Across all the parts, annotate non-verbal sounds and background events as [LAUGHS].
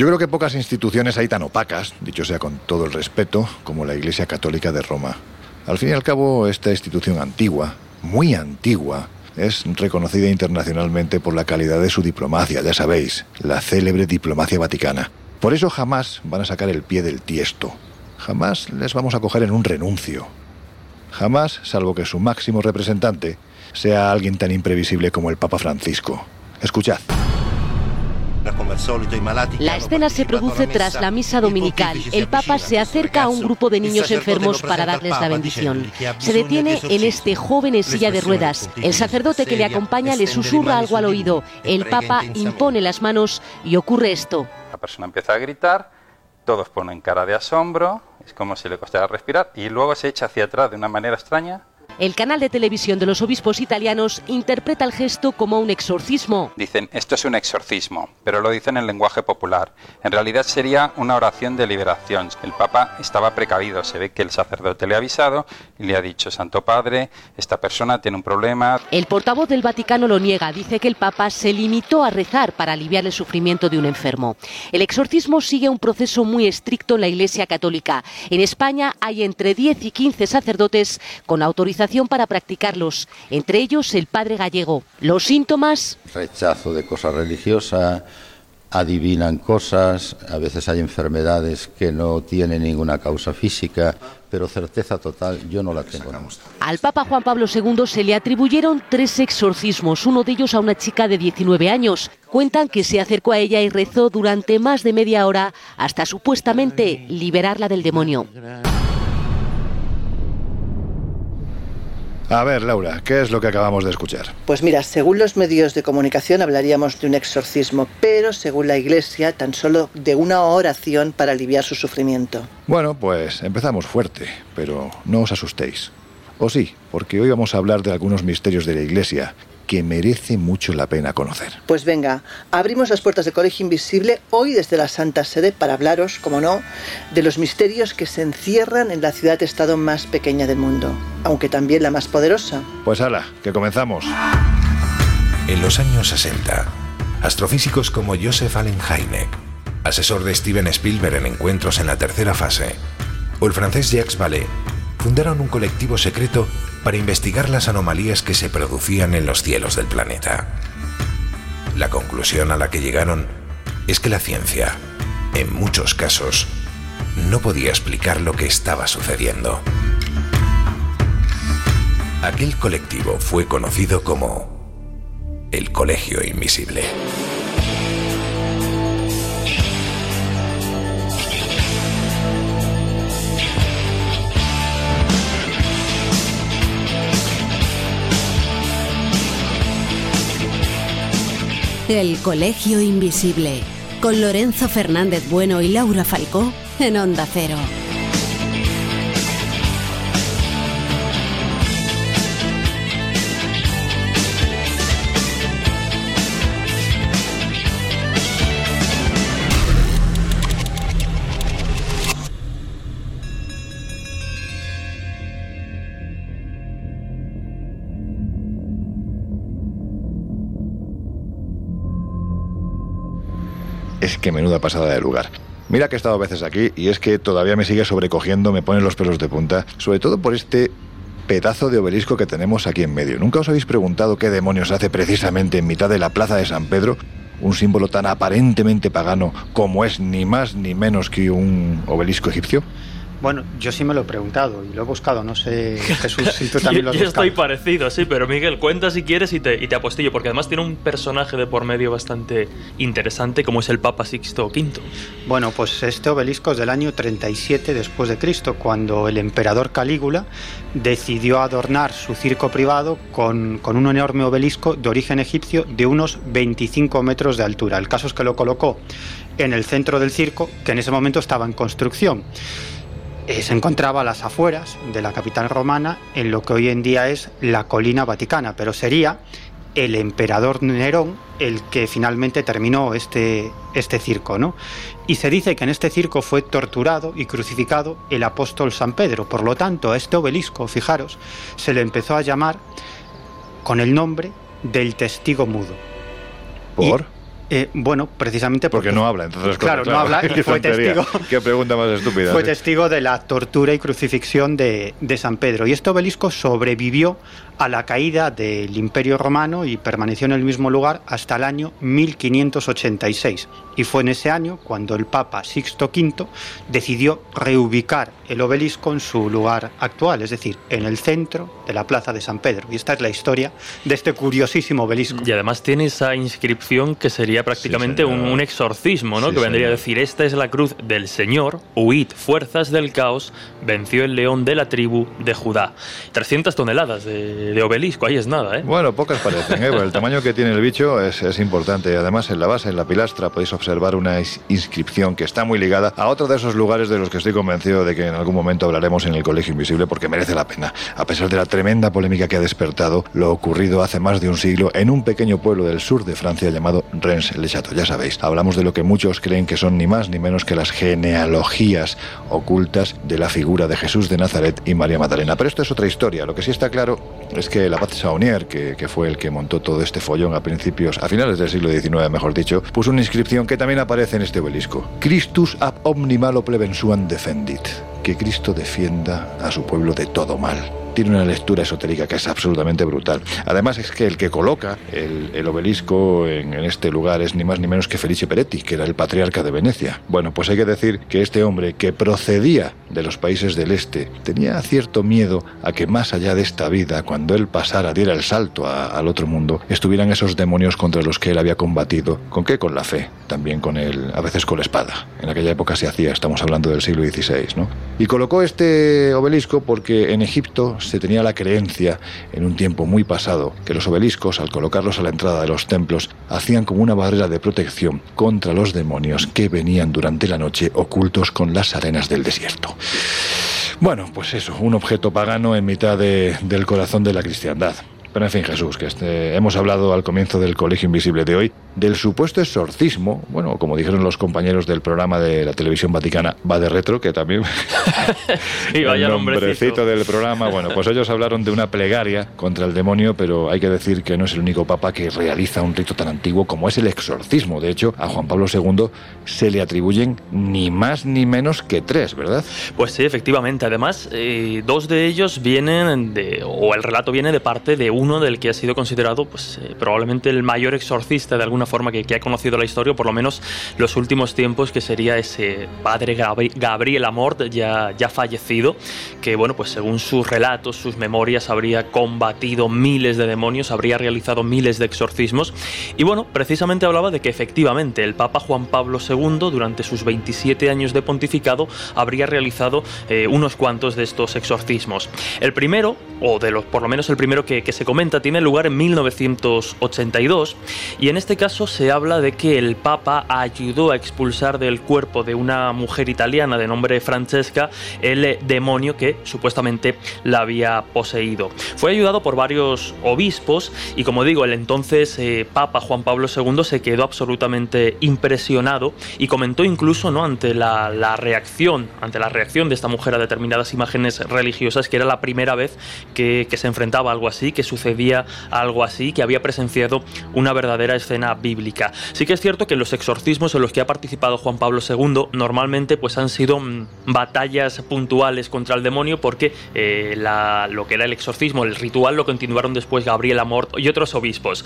Yo creo que pocas instituciones hay tan opacas, dicho sea con todo el respeto, como la Iglesia Católica de Roma. Al fin y al cabo, esta institución antigua, muy antigua, es reconocida internacionalmente por la calidad de su diplomacia, ya sabéis, la célebre diplomacia vaticana. Por eso jamás van a sacar el pie del tiesto. Jamás les vamos a coger en un renuncio. Jamás, salvo que su máximo representante sea alguien tan imprevisible como el Papa Francisco. Escuchad. La escena se produce tras la misa dominical. El Papa se acerca a un grupo de niños enfermos para darles la bendición. Se detiene en este joven en silla de ruedas. El sacerdote que le acompaña le susurra algo al oído. El Papa impone las manos y ocurre esto. La persona empieza a gritar, todos ponen cara de asombro, es como si le costara respirar, y luego se echa hacia atrás de una manera extraña el canal de televisión de los obispos italianos interpreta el gesto como un exorcismo. Dicen, esto es un exorcismo, pero lo dicen en lenguaje popular. En realidad sería una oración de liberación. El Papa estaba precavido, se ve que el sacerdote le ha avisado y le ha dicho, Santo Padre, esta persona tiene un problema. El portavoz del Vaticano lo niega, dice que el Papa se limitó a rezar para aliviar el sufrimiento de un enfermo. El exorcismo sigue un proceso muy estricto en la Iglesia Católica. En España hay entre 10 y 15 sacerdotes con autorización para practicarlos, entre ellos el padre gallego. Los síntomas... Rechazo de cosas religiosas, adivinan cosas, a veces hay enfermedades que no tienen ninguna causa física, pero certeza total yo no la tengo. Al Papa Juan Pablo II se le atribuyeron tres exorcismos, uno de ellos a una chica de 19 años. Cuentan que se acercó a ella y rezó durante más de media hora hasta supuestamente liberarla del demonio. A ver, Laura, ¿qué es lo que acabamos de escuchar? Pues mira, según los medios de comunicación hablaríamos de un exorcismo, pero según la Iglesia, tan solo de una oración para aliviar su sufrimiento. Bueno, pues empezamos fuerte, pero no os asustéis. O sí, porque hoy vamos a hablar de algunos misterios de la Iglesia que merece mucho la pena conocer. Pues venga, abrimos las puertas de Colegio Invisible hoy desde la Santa Sede para hablaros, como no, de los misterios que se encierran en la ciudad-estado más pequeña del mundo, aunque también la más poderosa. Pues hala, que comenzamos. En los años 60, astrofísicos como Joseph Allen Hynek, asesor de Steven Spielberg en encuentros en la tercera fase, o el francés Jacques Vallée, fundaron un colectivo secreto para investigar las anomalías que se producían en los cielos del planeta. La conclusión a la que llegaron es que la ciencia, en muchos casos, no podía explicar lo que estaba sucediendo. Aquel colectivo fue conocido como el Colegio Invisible. El Colegio Invisible, con Lorenzo Fernández Bueno y Laura Falcó en Onda Cero. Que menuda pasada de lugar. Mira que he estado a veces aquí y es que todavía me sigue sobrecogiendo, me ponen los pelos de punta, sobre todo por este pedazo de obelisco que tenemos aquí en medio. ¿Nunca os habéis preguntado qué demonios hace precisamente en mitad de la plaza de San Pedro? Un símbolo tan aparentemente pagano como es ni más ni menos que un obelisco egipcio. Bueno, yo sí me lo he preguntado y lo he buscado, no sé, [LAUGHS] Jesús, si tú también lo has yo, yo estoy parecido, sí, pero Miguel, cuenta si quieres y te, y te apostillo, porque además tiene un personaje de por medio bastante interesante, como es el Papa Sixto V. Bueno, pues este obelisco es del año 37 después de Cristo, cuando el emperador Calígula decidió adornar su circo privado con, con un enorme obelisco de origen egipcio de unos 25 metros de altura. El caso es que lo colocó en el centro del circo, que en ese momento estaba en construcción. Eh, se encontraba a las afueras de la capital romana, en lo que hoy en día es la colina vaticana, pero sería el emperador Nerón el que finalmente terminó este, este circo, ¿no? Y se dice que en este circo fue torturado y crucificado el apóstol San Pedro. Por lo tanto, a este obelisco, fijaros, se le empezó a llamar con el nombre del testigo mudo. ¿Por? Eh, bueno, precisamente porque, no habla, entonces claro, no habla y [LAUGHS] fue testigo. Qué pregunta más estúpida. Fue testigo de la tortura y crucifixión de, de San Pedro. Y este obelisco sobrevivió a la caída del Imperio Romano y permaneció en el mismo lugar hasta el año 1586. Y fue en ese año cuando el Papa Sixto V decidió reubicar el obelisco en su lugar actual, es decir, en el centro de la Plaza de San Pedro. Y esta es la historia de este curiosísimo obelisco. Y además tiene esa inscripción que sería prácticamente un, exorcismo, ¿no? que vendría a decir, esta es la cruz del Señor, huid, fuerzas del caos, venció el león de la tribu de Judá. 300 toneladas de de, obelisco, ahí es nada, ¿eh? Bueno, pocas parecen, ¿eh? el tamaño que tiene el bicho es, es, importante. Además, en la base, en la pilastra, podéis observar una inscripción que está muy ligada a otro de esos lugares de los que estoy convencido de que en algún momento hablaremos en el Colegio Invisible porque merece la pena. A pesar de la tremenda polémica que ha despertado lo ocurrido hace más de un siglo en un pequeño pueblo del sur de Francia llamado Rennes-le-Château. Ya sabéis, hablamos de lo que muchos creen que son ni más ni menos que las genealogías ocultas de la figura de Jesús de Nazaret y María Magdalena. Pero esto es otra historia. Lo que sí está claro es que el abad Saunier, que, que, fue el que montó todo este follón a principios, a finales del siglo XIX, mejor dicho, puso una inscripción que también aparece en este obelisco. Christus ab omni malo plebensuam defendit. Que Cristo defienda a su pueblo de todo mal tiene una lectura esotérica que es absolutamente brutal. Además es que el que coloca el, obelisco en, este lugar es ni más ni menos que Felice Peretti, que era el patriarca de Venecia. Bueno, pues hay que decir que este hombre que procedía de los países del este tenía cierto miedo a que más allá de esta vida, cuando él pasara, diera el salto al otro mundo, estuvieran esos demonios contra los que él había combatido. ¿Con qué? Con la fe, también con el, a veces con la espada. En aquella época se hacía, estamos hablando del siglo XVI, ¿no? Y colocó este obelisco porque en Egipto se tenía la creencia, en un tiempo muy pasado, que los obeliscos, al colocarlos a la entrada de los templos, hacían como una barrera de protección contra los demonios que venían durante la noche ocultos con las arenas del desierto. Bueno, pues eso, un objeto pagano en mitad del corazón de la cristiandad. Pero en fin, Jesús, que este, hemos hablado al comienzo del Colegio Invisible de hoy del supuesto exorcismo, bueno, como dijeron los compañeros del programa de la televisión vaticana, va de retro, que también [LAUGHS] y vaya el nombrecito del programa, bueno, pues ellos hablaron de una plegaria contra el demonio, pero hay que decir que no es el único papa que realiza un rito tan antiguo como es el exorcismo. De hecho, a Juan Pablo II se le atribuyen ni más ni menos que tres, ¿verdad? Pues sí, efectivamente. Además, eh, dos de ellos vienen de, o el relato viene de parte de uno del que ha sido considerado pues, eh, probablemente el mayor exorcista de alguna forma que, ha conocido la historia, por lo menos los últimos tiempos, que sería ese padre Gabriel Amort, ya, ya fallecido, que bueno, pues según sus relatos, sus memorias, habría combatido miles de demonios, habría realizado miles de exorcismos. Y bueno, precisamente hablaba de que efectivamente el Papa Juan Pablo II, durante sus 27 años de pontificado, habría realizado eh, unos cuantos de estos exorcismos. El primero, o de los, por lo menos el primero que, que se comenta tiene lugar en 1982 y en este caso se habla de que el Papa ayudó a expulsar del cuerpo de una mujer italiana de nombre Francesca el demonio que supuestamente la había poseído. Fue ayudado por varios obispos y como digo, el entonces eh, Papa Juan Pablo II se quedó absolutamente impresionado y comentó incluso ¿no? ante la, reacción, ante la reacción de esta mujer a determinadas imágenes religiosas que era la primera vez que, que se enfrentaba a algo así, que su sucedía algo así, que había presenciado una verdadera escena bíblica. Sí que es cierto que los exorcismos en los que ha participado Juan Pablo II normalmente pues han sido mm, batallas puntuales contra el demonio porque eh, lo que era el exorcismo, el ritual, lo continuaron después Gabriel Amort y otros obispos.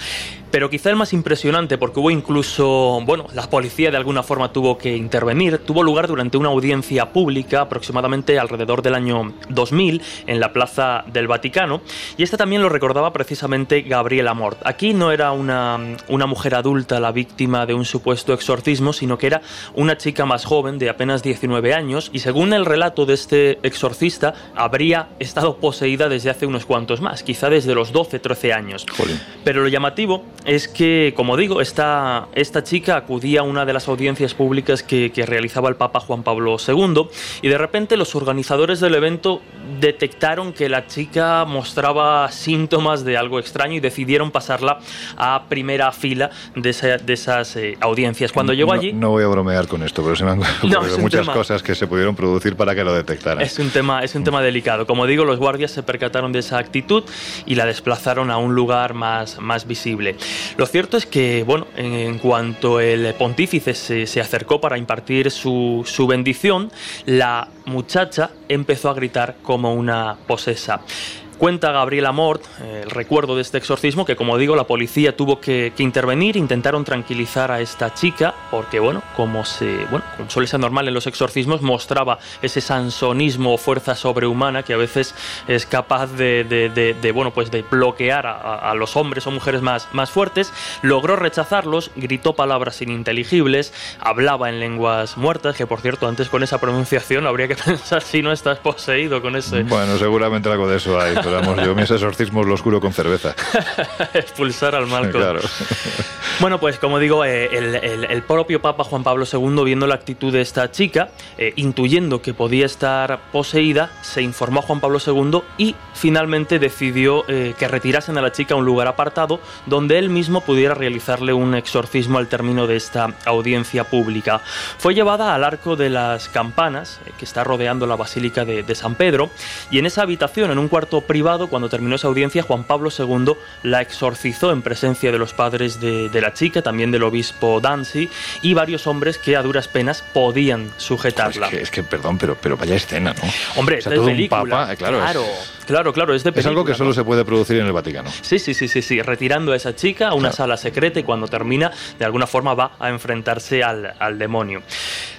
Pero quizá el más impresionante porque hubo incluso, bueno, la policía de alguna forma tuvo que intervenir, tuvo lugar durante una audiencia pública aproximadamente alrededor del año 2000 en la Plaza del Vaticano y este también lo recordaba precisamente Gabriela Mort. Aquí no era una, una mujer adulta la víctima de un supuesto exorcismo, sino que era una chica más joven de apenas 19 años y según el relato de este exorcista, habría estado poseída desde hace unos cuantos más, quizá desde los 12-13 años. Pero lo llamativo es que, como digo, esta, esta chica acudía a una de las audiencias públicas que, que realizaba el Papa Juan Pablo II y de repente los organizadores del evento detectaron que la chica mostraba síntomas de algo extraño y decidieron pasarla a primera fila de, esas eh, audiencias. Cuando llegó allí... No voy a bromear con esto, pero se me han [LAUGHS] ocurrido muchas cosas que se pudieron producir para que lo detectaran. Es un, tema, es un tema delicado. Como digo, los guardias se percataron de esa actitud y la desplazaron a un lugar más, más visible. Lo cierto es que, bueno, en, cuanto el pontífice se, se acercó para impartir su, su bendición, la muchacha empezó a gritar como una posesa. Cuenta Gabriela Mort, eh, el recuerdo de este exorcismo, que como digo, la policía tuvo que, intervenir, intentaron tranquilizar a esta chica, porque bueno, como se, bueno, como suele ser normal en los exorcismos, mostraba ese sansonismo o fuerza sobrehumana que a veces es capaz de, bueno, pues de bloquear a, los hombres o mujeres más, más fuertes. Logró rechazarlos, gritó palabras ininteligibles, hablaba en lenguas muertas, que por cierto, antes con esa pronunciación habría que [LAUGHS] pensar si no estás poseído con ese. Bueno, seguramente algo de eso hay. Pero vamos, yo mis exorcismos lo oscuro con cerveza. [LAUGHS] Expulsar al mal. Claro. [LAUGHS] Bueno, pues como digo, eh, el, propio Papa Juan Pablo II, viendo la actitud de esta chica, eh, intuyendo que podía estar poseída, se informó a Juan Pablo II y finalmente decidió eh, que retirasen a la chica a un lugar apartado donde él mismo pudiera realizarle un exorcismo al término de esta audiencia pública. Fue llevada al arco de las campanas, que está rodeando la Basílica de, de San Pedro, y en esa habitación, en un cuarto privado, cuando terminó esa audiencia, Juan Pablo II la exorcizó en presencia de los padres de, la chica, también del obispo Danzi y varios hombres que a duras penas podían sujetarla. Es que, perdón, pero, pero vaya escena, ¿no? Hombre, es película. Eh, claro, claro, claro, claro, es de Es algo que solo se puede producir en el Vaticano. Sí, sí, sí, sí, sí, retirando a esa chica a una sala secreta y cuando termina, de alguna forma va a enfrentarse al, al demonio.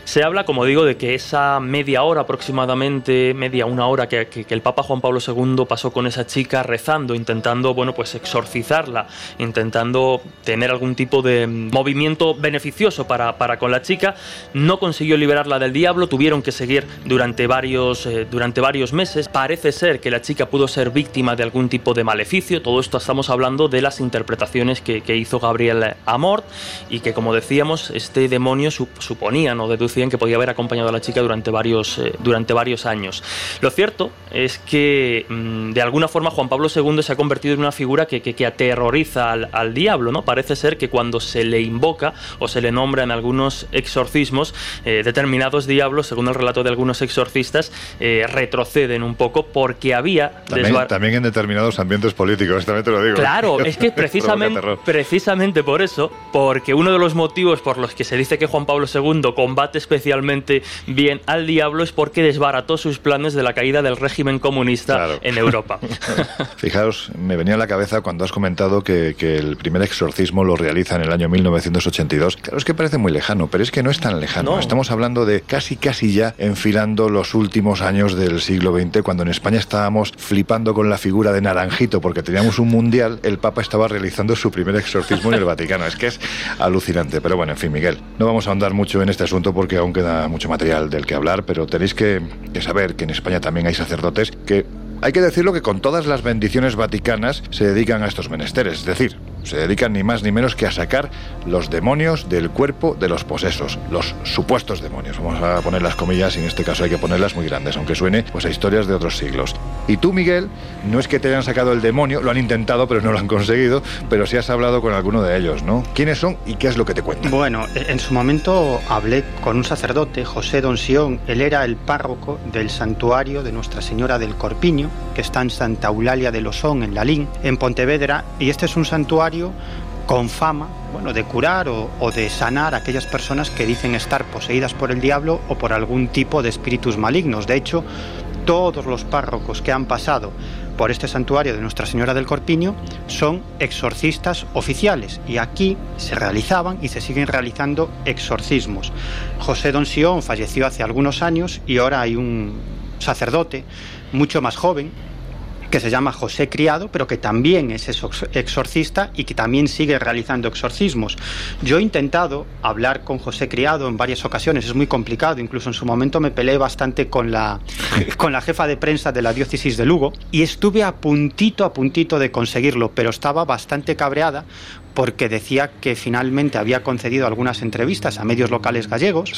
Se habla, como digo, de que esa media hora aproximadamente, media una hora que, el Papa Juan Pablo II pasó con esa chica rezando, intentando, bueno, pues exorcizarla, intentando tener algún tipo de movimiento beneficioso para, para con la chica, no consiguió liberarla del diablo, tuvieron que seguir durante varios, eh, durante varios meses. Parece ser que la chica pudo ser víctima de algún tipo de maleficio, todo esto estamos hablando de las interpretaciones que, hizo Gabriel Amort y que, como decíamos, este demonio suponía, no deducía que podía haber acompañado a la chica durante varios, eh, durante varios años. Lo cierto es que mm, de alguna forma Juan Pablo II se ha convertido en una figura que, que, aterroriza al, diablo, ¿no? Parece ser que cuando se le invoca o se le nombra en algunos exorcismos, eh, determinados diablos, según el relato de algunos exorcistas, eh, retroceden un poco porque había... También, en determinados ambientes políticos, también te lo digo. Claro, [LAUGHS] es que precisamente, precisamente por eso, porque uno de los motivos por los que se dice que Juan Pablo II combate especialmente bien al diablo es porque desbarató sus planes de la caída del régimen comunista en Europa. [LAUGHS] [LAUGHS] Fijaos, me venía a la cabeza cuando has comentado que, el primer exorcismo lo realiza en el año 1982. Claro, es que parece muy lejano, pero es que no es tan lejano. Estamos hablando de casi, casi ya enfilando los últimos años del siglo XX, cuando en España estábamos flipando con la figura de Naranjito porque teníamos un mundial, el Papa estaba realizando su primer exorcismo en el [LAUGHS] Vaticano. Es que es alucinante. Pero bueno, en fin, Miguel, no vamos a ahondar mucho en este asunto porque aún queda mucho material del que hablar, pero tenéis que, que saber que en España también hay sacerdotes que hay que decirlo que con todas las bendiciones vaticanas se dedican a estos menesteres, es decir, se dedican ni más ni menos que a sacar los demonios del cuerpo de los posesos, los supuestos demonios. Vamos a poner las comillas y en este caso hay que ponerlas muy grandes, aunque suene pues a historias de otros siglos. Y tú, Miguel, no es que te hayan sacado el demonio, lo han intentado pero no lo han conseguido, pero sí has hablado con alguno de ellos, ¿no? ¿Quiénes son y qué es lo que te cuentan? Bueno, en su momento hablé con un sacerdote, José Don Sion, él era el párroco del santuario de Nuestra Señora del Corpiño, que está en Santa Eulalia de Losón, en Lalín, en Pontevedra, y este es un santuario con fama bueno, de curar o, de sanar a aquellas personas que dicen estar poseídas por el diablo o por algún tipo de espíritus malignos. De hecho, todos los párrocos que han pasado por este santuario de Nuestra Señora del Corpiño son exorcistas oficiales y aquí se realizaban y se siguen realizando exorcismos. José Don Sion falleció hace algunos años y ahora hay un sacerdote mucho más joven que se llama José Criado, pero que también es exorcista y que también sigue realizando exorcismos. Yo he intentado hablar con José Criado en varias ocasiones, es muy complicado, incluso en su momento me peleé bastante con la, [LAUGHS] con la jefa de prensa de la diócesis de Lugo y estuve a puntito, a puntito de conseguirlo, pero estaba bastante cabreada porque decía que finalmente había concedido algunas entrevistas a medios locales gallegos,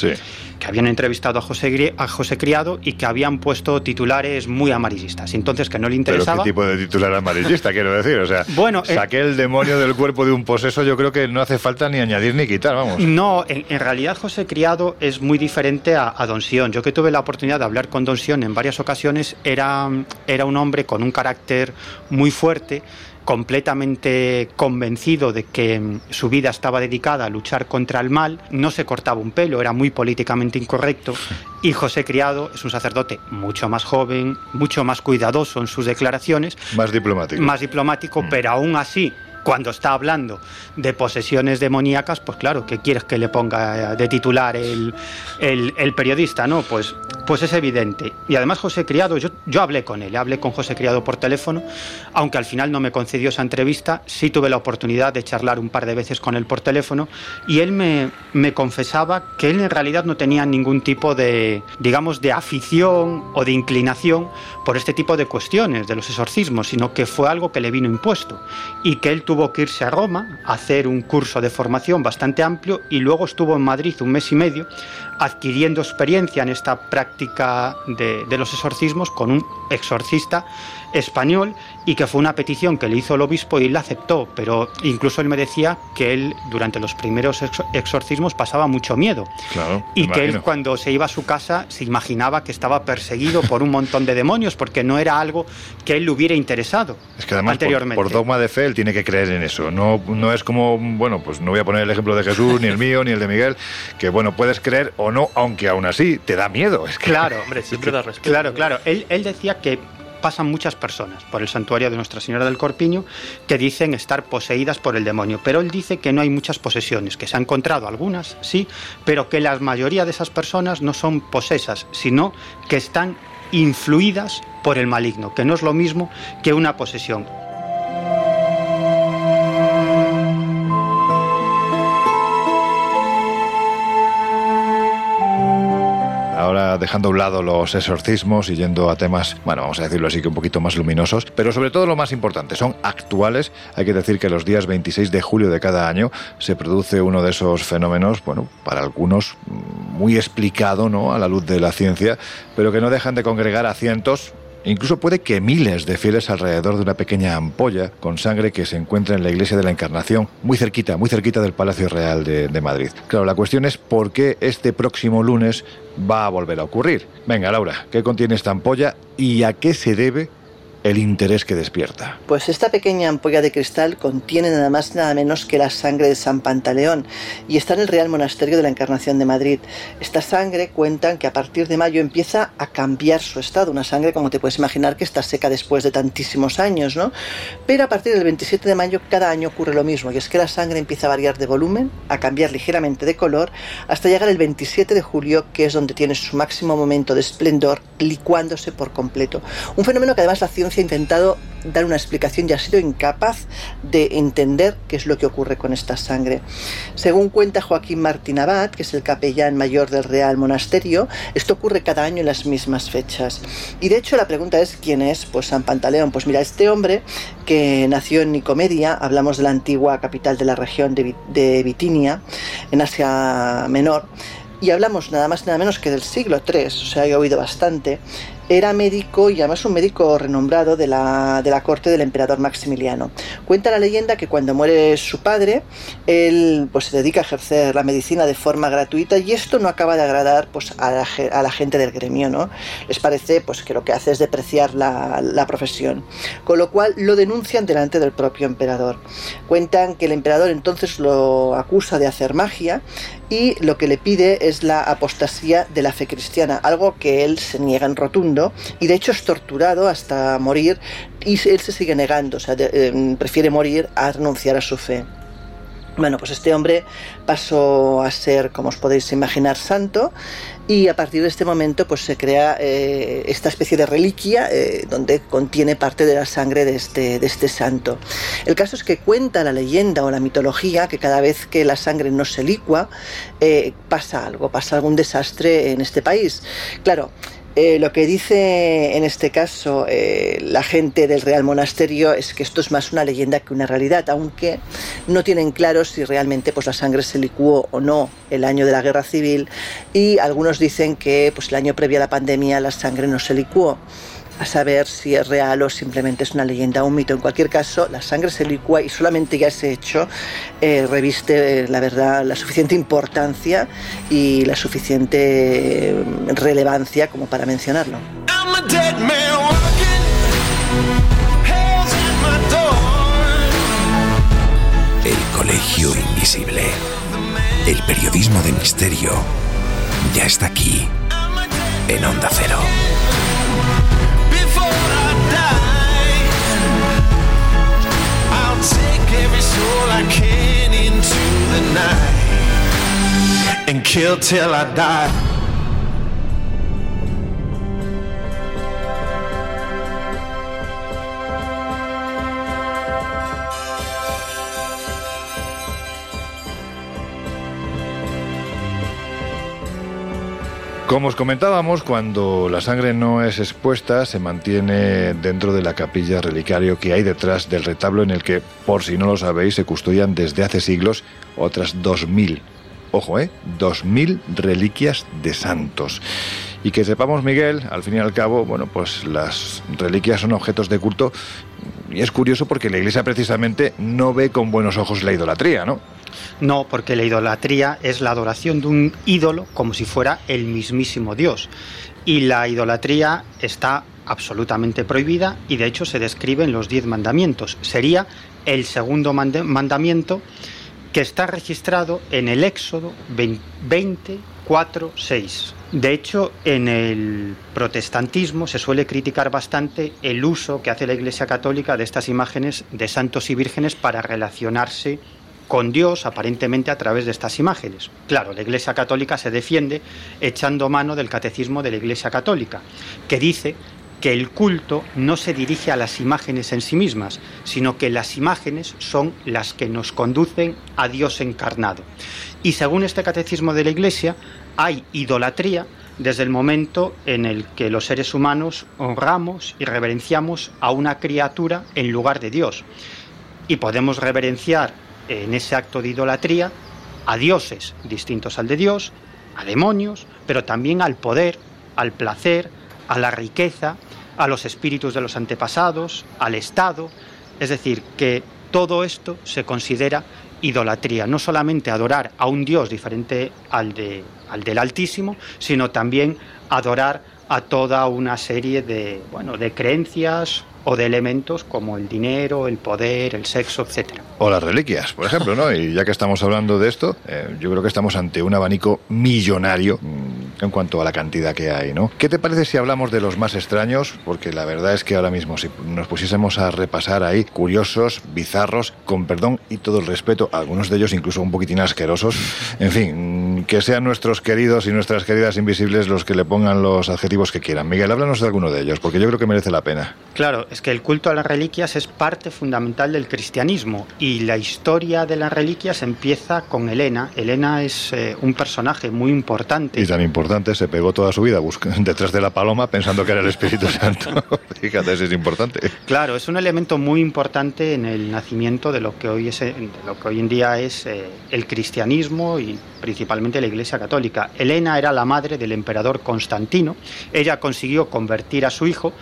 que habían entrevistado a José, a José Criado y que habían puesto titulares muy amarillistas. Entonces, que no le interesaba. ¿Pero qué tipo de titular amarillista, quiero decir? O sea, [LAUGHS] bueno, eh, saqué el demonio del cuerpo de un poseso, yo creo que no hace falta ni añadir ni quitar, vamos. No, en, realidad José Criado es muy diferente a, Don Sion. Yo que tuve la oportunidad de hablar con Don Sion en varias ocasiones, era, era un hombre con un carácter muy fuerte completamente convencido de que mm, su vida estaba dedicada a luchar contra el mal, no se cortaba un pelo, era muy políticamente incorrecto, y José Criado es un sacerdote mucho más joven, mucho más cuidadoso en sus declaraciones. Más diplomático. Más diplomático, mm. pero aún así cuando está hablando de posesiones demoníacas, pues claro, ¿qué quieres que le ponga de titular el, el, periodista? No, pues, pues es evidente. Y además José Criado, yo, yo hablé con él, hablé con José Criado por teléfono, aunque al final no me concedió esa entrevista, sí tuve la oportunidad de charlar un par de veces con él por teléfono y él me, me confesaba que él en realidad no tenía ningún tipo de, digamos, de afición o de inclinación por este tipo de cuestiones, de los exorcismos, sino que fue algo que le vino impuesto y que él tuvo tuvo que irse a Roma a hacer un curso de formación bastante amplio y luego estuvo en Madrid un mes y medio adquiriendo experiencia en esta práctica de, de los exorcismos con un exorcista español y que fue una petición que le hizo el obispo y él la aceptó, pero incluso él me decía que él durante los primeros exorcismos pasaba mucho miedo y que él cuando se iba a su casa se imaginaba que estaba perseguido por un montón de demonios porque no era algo que él le hubiera interesado. Es que además anteriormente. Por, dogma de fe él tiene que creer en eso, no, no es como, bueno, pues no voy a poner el ejemplo de Jesús, ni el mío, ni el de Miguel, que bueno, puedes creer o no, aunque aún así te da miedo. Es claro, [LAUGHS] hombre, siempre da respeto. Claro, claro. Él, él decía que pasan muchas personas por el santuario de Nuestra Señora del Corpiño que dicen estar poseídas por el demonio, pero él dice que no hay muchas posesiones, que se han encontrado algunas, sí, pero que la mayoría de esas personas no son posesas, sino que están influidas por el maligno, que no es lo mismo que una posesión. Dejando a un lado los exorcismos y yendo a temas, bueno, vamos a decirlo así que un poquito más luminosos, pero sobre todo lo más importante, son actuales. Hay que decir que los días 26 de julio de cada año se produce uno de esos fenómenos, bueno, para algunos muy explicado, ¿no? A la luz de la ciencia, pero que no dejan de congregar a cientos, Incluso puede que miles de fieles alrededor de una pequeña ampolla con sangre que se encuentra en la iglesia de la Encarnación, muy cerquita, muy cerquita del Palacio Real de, de, Madrid. Claro, la cuestión es por qué este próximo lunes va a volver a ocurrir. Venga, Laura, ¿qué contiene esta ampolla y a qué se debe el interés que despierta. Pues esta pequeña ampolla de cristal contiene nada más nada menos que la sangre de San Pantaleón y está en el Real Monasterio de la Encarnación de Madrid. Esta sangre cuentan que a partir de mayo empieza a cambiar su estado, una sangre como te puedes imaginar que está seca después de tantísimos años, ¿no? Pero a partir del 27 de mayo cada año ocurre lo mismo y es que la sangre empieza a variar de volumen, a cambiar ligeramente de color hasta llegar el 27 de julio que es donde tiene su máximo momento de esplendor licuándose por completo. Un fenómeno que además la ha intentado dar una explicación y ha sido incapaz de entender qué es lo que ocurre con esta sangre. Según cuenta Joaquín Martín Abad, que es el capellán mayor del Real Monasterio, esto ocurre cada año en las mismas fechas. Y de hecho la pregunta es ¿quién es? Pues San Pantaleón. Pues mira, este hombre que nació en Nicomedia, hablamos de la antigua capital de la región de, de Bitinia, en Asia Menor, y hablamos nada más nada menos que del siglo III, o sea, he oído bastante, era médico y además un médico renombrado de la, de la corte del emperador Maximiliano. Cuenta la leyenda que cuando muere su padre, él pues, se dedica a ejercer la medicina de forma gratuita y esto no acaba de agradar pues, a, la, gente del gremio. ¿no? Les parece pues, que lo que hace es depreciar la, la profesión. Con lo cual lo denuncian delante del propio emperador. Cuentan que el emperador entonces lo acusa de hacer magia y lo que le pide es la apostasía de la fe cristiana, algo que él se niega en rotundo y de hecho es torturado hasta morir y él se sigue negando, o sea, eh, prefiere morir a renunciar a su fe. Bueno, pues este hombre pasó a ser, como os podéis imaginar, santo y a partir de este momento pues se crea eh, esta especie de reliquia eh, donde contiene parte de la sangre de este, de este santo. El caso es que cuenta la leyenda o la mitología que cada vez que la sangre no se licua pasa algo, pasa algún desastre en este país. Claro, Eh, lo que dice en este caso eh, la gente del Real Monasterio es que esto es más una leyenda que una realidad, aunque no tienen claro si realmente pues, la sangre se licuó o no el año de la guerra civil y algunos dicen que pues, el año previo a la pandemia la sangre no se licuó a saber si es real o simplemente es una leyenda o un mito. En cualquier caso, la sangre se licúa y solamente ya ese hecho eh, reviste, eh, la verdad, la suficiente importancia y la suficiente eh, relevancia como para mencionarlo. El Colegio Invisible. El periodismo de misterio ya está aquí, en Onda Cero. I can into the night and kill till I die. Como os comentábamos, cuando la sangre no es expuesta, se mantiene dentro de la capilla relicario que hay detrás del retablo en el que, por si no lo sabéis, se custodian desde hace siglos otras 2.000, ojo, ¿eh? 2.000 reliquias de santos. Y que sepamos, Miguel, al fin y al cabo, bueno, pues las reliquias son objetos de culto y es curioso porque la Iglesia precisamente no ve con buenos ojos la idolatría, ¿no? No, porque la idolatría es la adoración de un ídolo como si fuera el mismísimo Dios. Y la idolatría está absolutamente prohibida y de hecho se describe en los diez mandamientos. Sería el segundo mandamiento que está registrado en el Éxodo 24, 6. De hecho, en el protestantismo se suele criticar bastante el uso que hace la Iglesia Católica de estas imágenes de santos y vírgenes para relacionarse con Dios aparentemente a través de estas imágenes. Claro, la Iglesia Católica se defiende echando mano del catecismo de la Iglesia Católica, que dice que el culto no se dirige a las imágenes en sí mismas, sino que las imágenes son las que nos conducen a Dios encarnado. Y según este catecismo de la Iglesia, hay idolatría desde el momento en el que los seres humanos honramos y reverenciamos a una criatura en lugar de Dios. Y podemos reverenciar en ese acto de idolatría a dioses distintos al de Dios, a demonios, pero también al poder, al placer, a la riqueza, a los espíritus de los antepasados, al Estado. Es decir, que todo esto se considera idolatría, no solamente adorar a un Dios diferente al, de, al del Altísimo, sino también adorar a toda una serie de, bueno, de creencias o de elementos como el dinero, el poder, el sexo, etcétera. O las reliquias, por ejemplo, ¿no? Y ya que estamos hablando de esto, eh, yo creo que estamos ante un abanico millonario mm, en cuanto a la cantidad que hay, ¿no? ¿Qué te parece si hablamos de los más extraños? Porque la verdad es que ahora mismo, si nos pusiésemos a repasar ahí, curiosos, bizarros, con perdón y todo el respeto, algunos de ellos incluso un poquitín asquerosos, en fin, que sean nuestros queridos y nuestras queridas invisibles los que le pongan los adjetivos que quieran. Miguel, háblanos de alguno de ellos, porque yo creo que merece la pena. Claro, es que el culto a las reliquias es parte fundamental del cristianismo y la historia de las reliquias empieza con Elena. Elena es eh, un personaje muy importante. Y tan importante, se pegó toda su vida [LAUGHS] detrás de la paloma pensando que era el Espíritu Santo. [LAUGHS] Fíjate, eso es importante. Claro, es un elemento muy importante en el nacimiento de lo que hoy, es, lo que hoy en día es eh, el cristianismo y principalmente la Iglesia Católica. Elena era la madre del emperador Constantino. Ella consiguió convertir a su hijo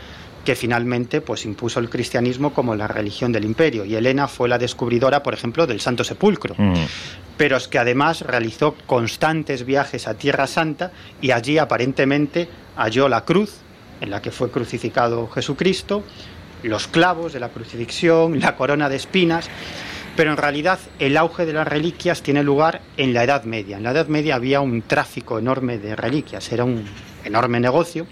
que finalmente pues impuso el cristianismo como la religión del imperio y Elena fue la descubridora, por ejemplo, del Santo Sepulcro. Mm. Pero es que además realizó constantes viajes a Tierra Santa y allí aparentemente halló la cruz en la que fue crucificado Jesucristo, los clavos de la crucifixión, la corona de espinas, pero en realidad el auge de las reliquias tiene lugar en la Edad Media. En la Edad Media había un tráfico enorme de reliquias, era un enorme negocio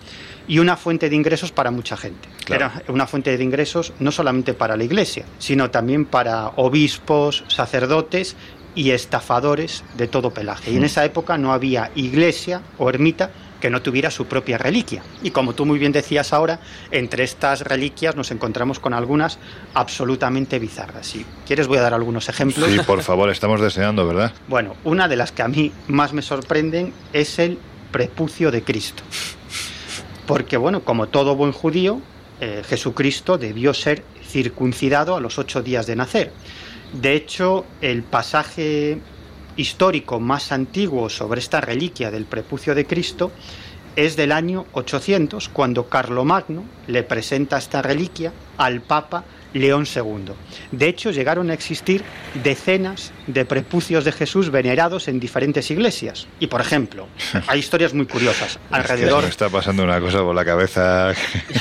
y una fuente de ingresos para mucha gente. Era una fuente de ingresos no solamente para la iglesia, sino también para obispos, sacerdotes y estafadores de todo pelaje. Y en mm. esa época no había iglesia o ermita que no tuviera su propia reliquia. Y como tú muy bien decías ahora, entre estas reliquias nos encontramos con algunas absolutamente bizarras. Si quieres voy a dar algunos ejemplos. Sí, por [LAUGHS] favor, estamos deseando, ¿verdad? Bueno, una de las que a mí más me sorprenden es el prepucio de Cristo. porque bueno, como todo buen judío, eh, Jesucristo debió ser circuncidado a los ocho días de nacer. De hecho, el pasaje histórico más antiguo sobre esta reliquia del prepucio de Cristo es del año 800, cuando Carlomagno le presenta esta reliquia al Papa León II. De hecho, llegaron a existir decenas de prepucios de Jesús venerados en diferentes iglesias. Y, por ejemplo, [LAUGHS] hay historias muy curiosas. Alrededor... Es que me está pasando una cosa por la cabeza.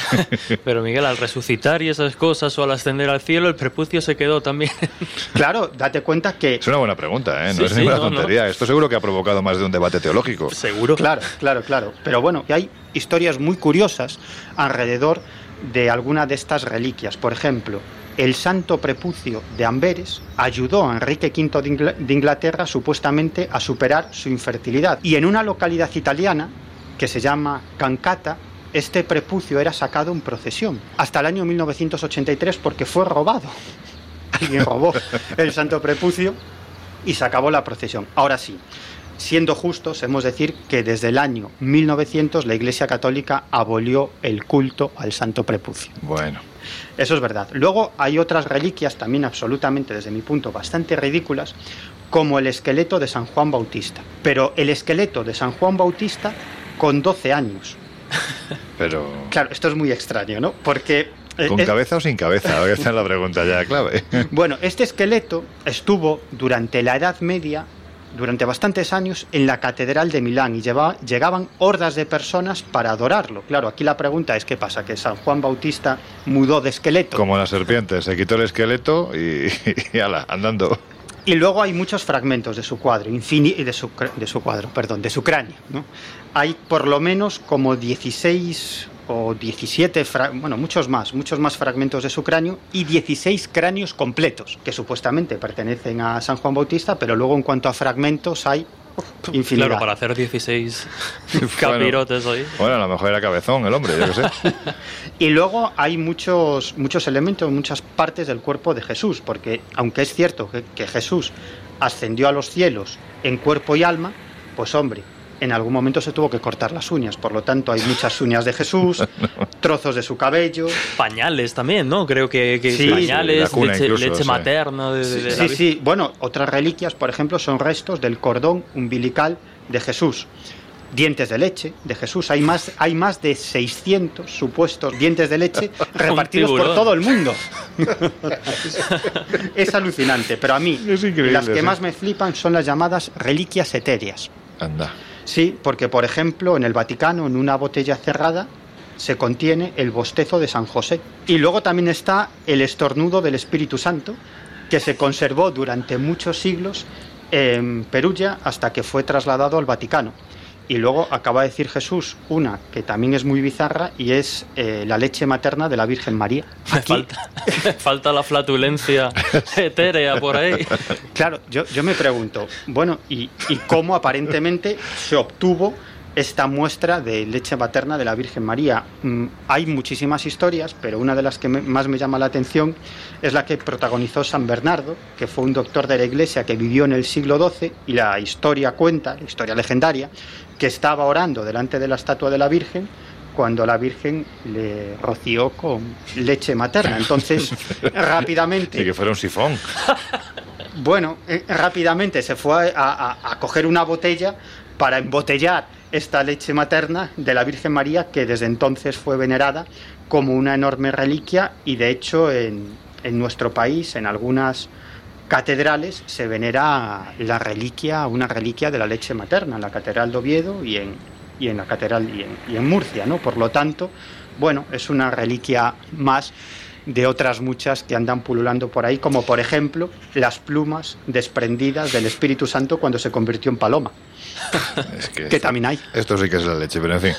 [LAUGHS] Pero Miguel, al resucitar y esas cosas o al ascender al cielo, el prepucio se quedó también. [LAUGHS] claro, date cuenta que... Es una buena pregunta, ¿eh? No Sí, es sí, ninguna no, no. tontería. Esto seguro que ha provocado más de un debate teológico. Seguro. Claro, claro, claro. Pero bueno, hay historias muy curiosas alrededor de alguna de estas reliquias. Por ejemplo, el santo prepucio de Amberes ayudó a Enrique V de Ingl- de Inglaterra supuestamente a superar su infertilidad. Y en una localidad italiana que se llama Cancata, este prepucio era sacado en procesión hasta el año 1983 porque fue robado. [LAUGHS] Alguien robó el santo prepucio y se acabó la procesión. Ahora sí, siendo justos, hemos de decir que desde el año 1900 la Iglesia Católica abolió el culto al santo prepucio. Bueno, Eso es verdad. Luego hay otras reliquias también absolutamente, desde mi punto, bastante ridículas, como el esqueleto de San Juan Bautista. Pero el esqueleto de San Juan Bautista con 12 años. [LAUGHS] pero... Claro, esto es muy extraño, ¿no? Porque... eh, ¿Con es- cabeza o sin cabeza? Ahora Esta es la pregunta ya clave. [LAUGHS] Bueno, este esqueleto estuvo durante la Edad Media, durante bastantes años, en la Catedral de Milán y llevaba- llegaban hordas de personas para adorarlo. Claro, aquí la pregunta es qué pasa, que San Juan Bautista mudó de esqueleto. Como la serpiente, se quitó el esqueleto y, y ala, andando. Y luego hay muchos fragmentos de su cuadro, de su, de su cuadro, perdón, de su cráneo. ¿no? Hay por lo menos como 16 o 17, fra- bueno, muchos más, muchos más fragmentos de su cráneo y 16 cráneos completos, que supuestamente pertenecen a San Juan Bautista, pero luego en cuanto a fragmentos hay infinidad. Claro, para hacer 16 [LAUGHS] capirotes hoy. Bueno, a lo mejor era cabezón el hombre, yo qué sé. [LAUGHS] Y luego hay muchos, muchos elementos, muchas partes del cuerpo de Jesús, porque aunque es cierto que, que Jesús ascendió a los cielos en cuerpo y alma, pues hombre, en algún momento se tuvo que cortar las uñas, por lo tanto hay muchas uñas de Jesús, [LAUGHS] trozos de su cabello. Pañales también, ¿no? Creo que, que Sí, pañales, leche, incluso, leche sí. materna. De, de- Sí, sí, bueno, otras reliquias, por ejemplo, son restos del cordón umbilical de Jesús. Dientes de leche de Jesús. Hay más, hay más de 600 supuestos dientes de leche [LAUGHS] repartidos por todo el mundo. es alucinante, pero a mí las que sí. más me flipan son las llamadas reliquias etéreas. Anda. Sí, porque por ejemplo en el Vaticano, en una botella cerrada, se contiene el bostezo de San José. Y luego también está el estornudo del Espíritu Santo, que se conservó durante muchos siglos en Perugia hasta que fue trasladado al Vaticano. Y luego acaba de decir Jesús una que también es muy bizarra y es eh, la leche materna de la Virgen María. [LAUGHS] Aquí- Falta, [LAUGHS] falta la flatulencia [LAUGHS] etérea por ahí. Claro, yo, yo me pregunto, bueno, ¿y, y cómo aparentemente se obtuvo esta muestra de leche materna de la Virgen María? Mm, hay muchísimas historias, pero una de las que me- más me llama la atención es la que protagonizó San Bernardo, que fue un doctor de la Iglesia que vivió en el siglo XII, y la historia cuenta, la historia legendaria, que estaba orando delante de la estatua de la Virgen cuando la Virgen le roció con leche materna. Entonces, [LAUGHS] rápidamente... Y que fuera un sifón. [LAUGHS] Bueno, eh, rápidamente se fue a, a- a coger una botella para embotellar esta leche materna de la Virgen María que desde entonces fue venerada como una enorme reliquia y de hecho en, en nuestro país, en algunas catedrales, se venera la reliquia, una reliquia de la leche materna, en la Catedral de Oviedo y en, y en la Catedral y en, y en Murcia, ¿no? Por lo tanto, bueno, es una reliquia más de otras muchas que andan pululando por ahí, como por ejemplo las plumas desprendidas del Espíritu Santo cuando se convirtió en paloma, [LAUGHS] Es que, que esto, también hay. esto sí que es la leche, pero en fin.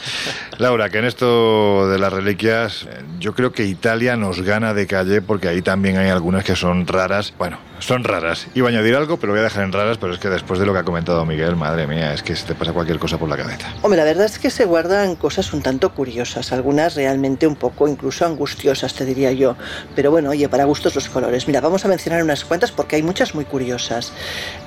Laura, que en esto de las reliquias, eh, yo creo que Italia nos gana de calle porque ahí también hay algunas que son raras. Bueno, son raras. Iba a añadir algo, pero lo voy a dejar en raras, pero es que después de lo que ha comentado Miguel, madre mía, es que se te pasa cualquier cosa por la cabeza. Hombre, la verdad es que se guardan cosas un tanto curiosas, algunas realmente un poco incluso angustiosas, te diría yo. Pero bueno, oye, para gustos los colores. Mira, vamos a mencionar unas cuantas porque hay muchas muy curiosas.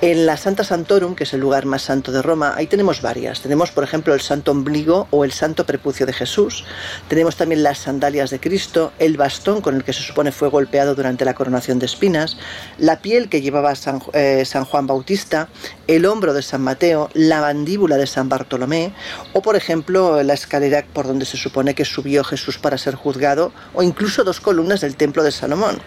En la Santa Santorum, que es el lugar más santo de Roma, ahí tenemos varias. Tenemos, por ejemplo, el santo ombligo o el santo prepucio de Jesús. Tenemos también las sandalias de Cristo, el bastón con el que se supone fue golpeado durante la coronación de espinas, la piel que llevaba San, eh, San Juan Bautista, el hombro de San Mateo, la mandíbula de San Bartolomé o, por ejemplo, la escalera por donde se supone que subió Jesús para ser juzgado o incluso dos columnas del templo de Salomón.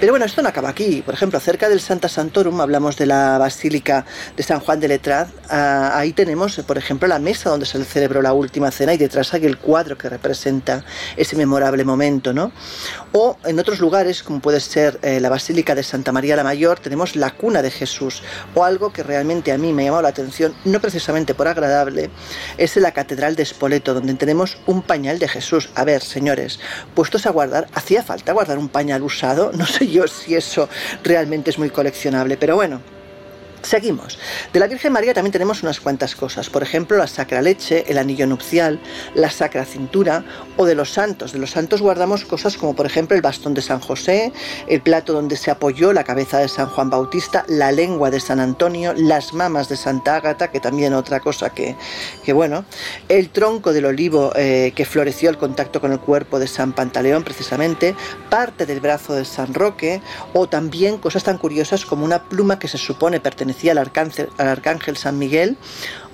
Pero bueno, esto no acaba aquí. Por ejemplo, cerca del Santa Santorum hablamos de la Basílica de San Juan de Letraz. Ah, ahí tenemos, por ejemplo, la mesa donde se celebró la última cena y detrás hay el cuadro que representa ese memorable momento, ¿no? O en otros lugares, como puede ser eh, la Basílica de Santa María la Mayor, tenemos la cuna de Jesús. O algo que realmente a mí me ha llamado la atención, no precisamente por agradable, es en la Catedral de Spoleto, donde tenemos un pañal de Jesús. A ver, señores, puestos a guardar, ¿hacía falta guardar un pañal usado? No sé yo si eso realmente es muy coleccionable, pero bueno. Seguimos. De la Virgen María también tenemos unas cuantas cosas. Por ejemplo, la sacra leche, el anillo nupcial, la sacra cintura o de los santos. De los santos guardamos cosas como por ejemplo el bastón de San José, el plato donde se apoyó la cabeza de San Juan Bautista, la lengua de San Antonio, las mamas de Santa Ágata, que también otra cosa que, que bueno, el tronco del olivo eh, que floreció al contacto con el cuerpo de San Pantaleón precisamente, parte del brazo de San Roque o también cosas tan curiosas como una pluma que se supone pertenece al arcángel, San Miguel,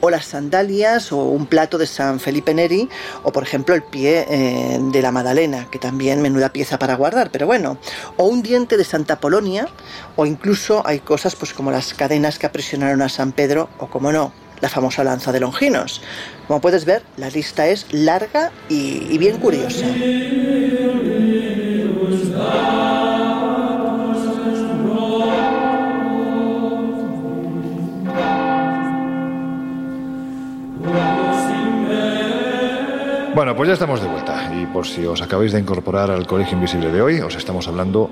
o las sandalias, o un plato de San Felipe Neri, o por ejemplo el pie eh, de la Madalena, que también menuda pieza para guardar, pero bueno, o un diente de Santa Polonia, o incluso hay cosas pues como las cadenas que aprisionaron a San Pedro, o como no, la famosa lanza de Longinos. Como puedes ver, la lista es larga y bien curiosa. Bueno, pues ya estamos de vuelta. Y por si os acabáis de incorporar al Colegio Invisible de hoy, os estamos hablando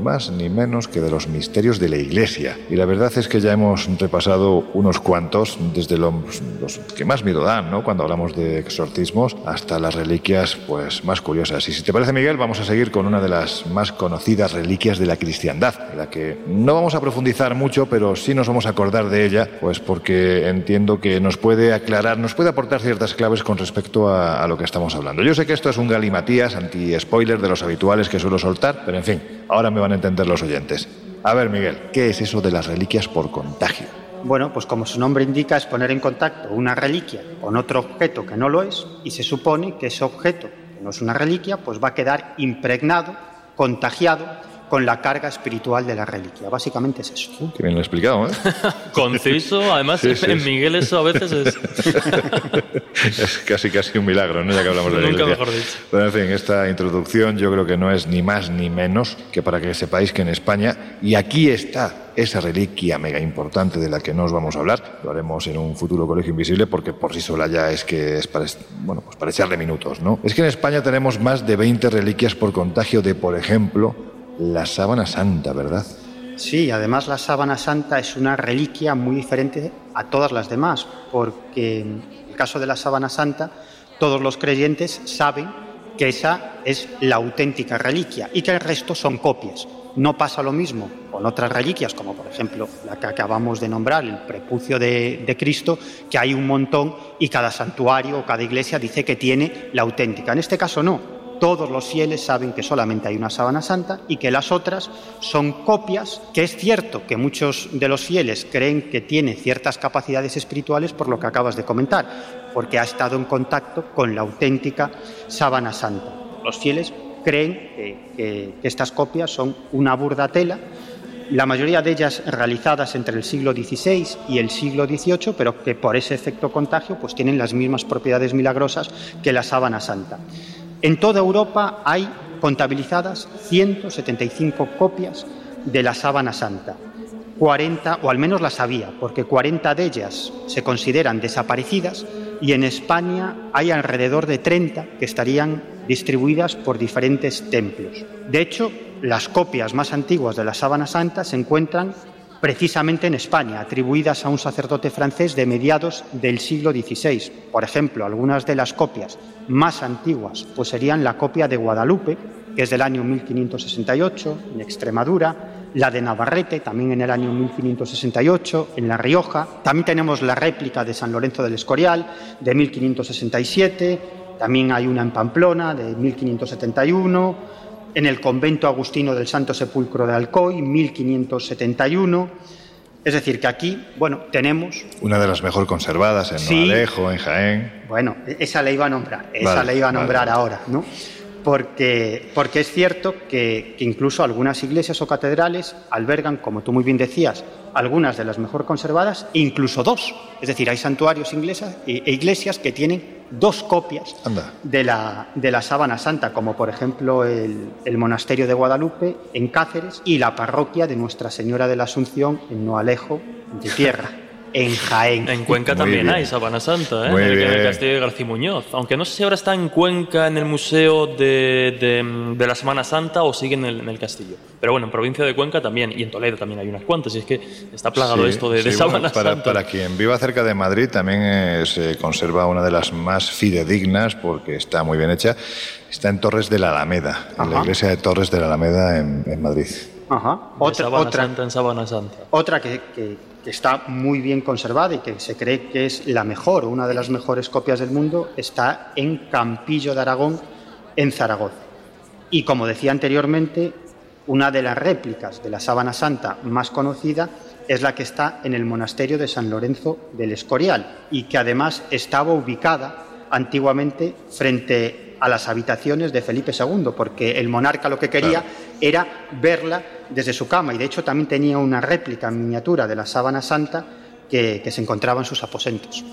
más ni menos que de los misterios de la Iglesia. Y la verdad es que ya hemos repasado unos cuantos, desde los, los que más miedo dan, ¿no? Cuando hablamos de exorcismos, hasta las reliquias pues más curiosas. Y si te parece, Miguel, vamos a seguir con una de las más conocidas reliquias de la cristiandad, en la que no vamos a profundizar mucho, pero sí nos vamos a acordar de ella, pues porque entiendo que nos puede aclarar, nos puede aportar ciertas claves con respecto a, a lo que estamos hablando. Yo sé que esto es un galimatías anti-spoiler de los habituales que suelo soltar, pero en fin, ahora me van entender los oyentes. A ver, Miguel, ¿qué es eso de las reliquias por contagio? Bueno, pues como su nombre indica, es poner en contacto una reliquia con otro objeto que no lo es, y se supone que ese objeto, que no es una reliquia, pues va a quedar impregnado, contagiado con la carga espiritual de la reliquia. Básicamente es eso. Qué bien lo he explicado, ¿eh? [LAUGHS] Conciso, además Sí, sí, en. Miguel eso a veces es... [LAUGHS] es casi casi un milagro, ¿no? Ya que hablamos de la Nunca mejor dicho. Pero en fin, esta introducción yo creo que no es ni más ni menos que para que sepáis que en España, y aquí está esa reliquia mega importante de la que no os vamos a hablar, lo haremos en un futuro colegio invisible porque por sí sola ya es que es para, bueno, pues para echarle minutos, ¿no? Es que en España tenemos más de 20 reliquias por contagio de, por ejemplo, la sábana santa, ¿verdad? Sí, además la sábana santa es una reliquia muy diferente a todas las demás, porque en el caso de la sábana santa, todos los creyentes saben que esa es la auténtica reliquia y que el resto son copias. No pasa lo mismo con otras reliquias, como por ejemplo la que acabamos de nombrar, el prepucio de, de Cristo, que hay un montón y cada santuario o cada iglesia dice que tiene la auténtica. En este caso no, todos los fieles saben que solamente hay una sábana santa y que las otras son copias, que es cierto que muchos de los fieles creen que tiene ciertas capacidades espirituales por lo que acabas de comentar, porque ha estado en contacto con la auténtica sábana santa. Los fieles creen que, que- estas copias son una burda tela, la mayoría de ellas realizadas entre el siglo XVI y el siglo XVIII, pero que por ese efecto contagio pues tienen las mismas propiedades milagrosas que la sábana santa. En toda Europa hay contabilizadas 175 copias de la sábana santa. 40, o al menos las había, porque 40 de ellas se consideran desaparecidas y en España hay alrededor de 30 que estarían distribuidas por diferentes templos. De hecho, las copias más antiguas de la sábana santa se encuentran precisamente en España, atribuidas a un sacerdote francés de mediados del siglo XVI. Por ejemplo, algunas de las copias más antiguas pues serían la copia de Guadalupe, que es del año 1568, en Extremadura, la de Navarrete, también en el año 1568, en La Rioja. También tenemos la réplica de San Lorenzo del Escorial, de 1567. También hay una en Pamplona, de 1571. En el convento agustino del Santo Sepulcro de Alcoy, 1571. Es decir, que aquí, bueno, tenemos... Una de las mejor conservadas en Sí. Alejo, en Jaén. Bueno, esa le iba a nombrar, esa Vale, le iba a nombrar vale. ahora, ¿no? Porque, porque es cierto que, que incluso algunas iglesias o catedrales albergan, como tú muy bien decías, algunas de las mejor conservadas, incluso dos. Es decir, hay santuarios inglesas e e iglesias que tienen dos copias Anda. de la, de la sábana santa, como por ejemplo el, el monasterio de Guadalupe en Cáceres y la parroquia de Nuestra Señora de la Asunción en Noalejo de Tierra, en Jaén. En Cuenca Muy también bien. hay Sabana Santa, ¿eh? En, el, en el bien. castillo de García Muñoz. Aunque no sé si ahora está en Cuenca, en el Museo de, de- de la Semana Santa o sigue en el, en el castillo. Pero bueno, en provincia de Cuenca también, y en Toledo también hay unas cuantas. Y es que está plagado Sí, esto de, de sí, Sábana bueno, para, Santa. para quien viva cerca de Madrid también eh, se conserva una de las más fidedignas porque está muy bien hecha. Está en Torres de la Alameda, en la iglesia de Torres de la Alameda en, en Madrid. Ajá. De Otra, Sábana otra, Santa en Santa. Otra que, que- que está muy bien conservada y que se cree que es la mejor una de las mejores copias del mundo está en Campillo de Aragón, en Zaragoza. Y como decía anteriormente, una de las réplicas de la sábana santa más conocida es la que está en el monasterio de San Lorenzo del Escorial y que además estaba ubicada antiguamente frente a las habitaciones de Felipe II, porque el monarca lo que quería era verla desde su cama y de hecho también tenía una réplica en miniatura de la sábana santa que, que se encontraba en sus aposentos.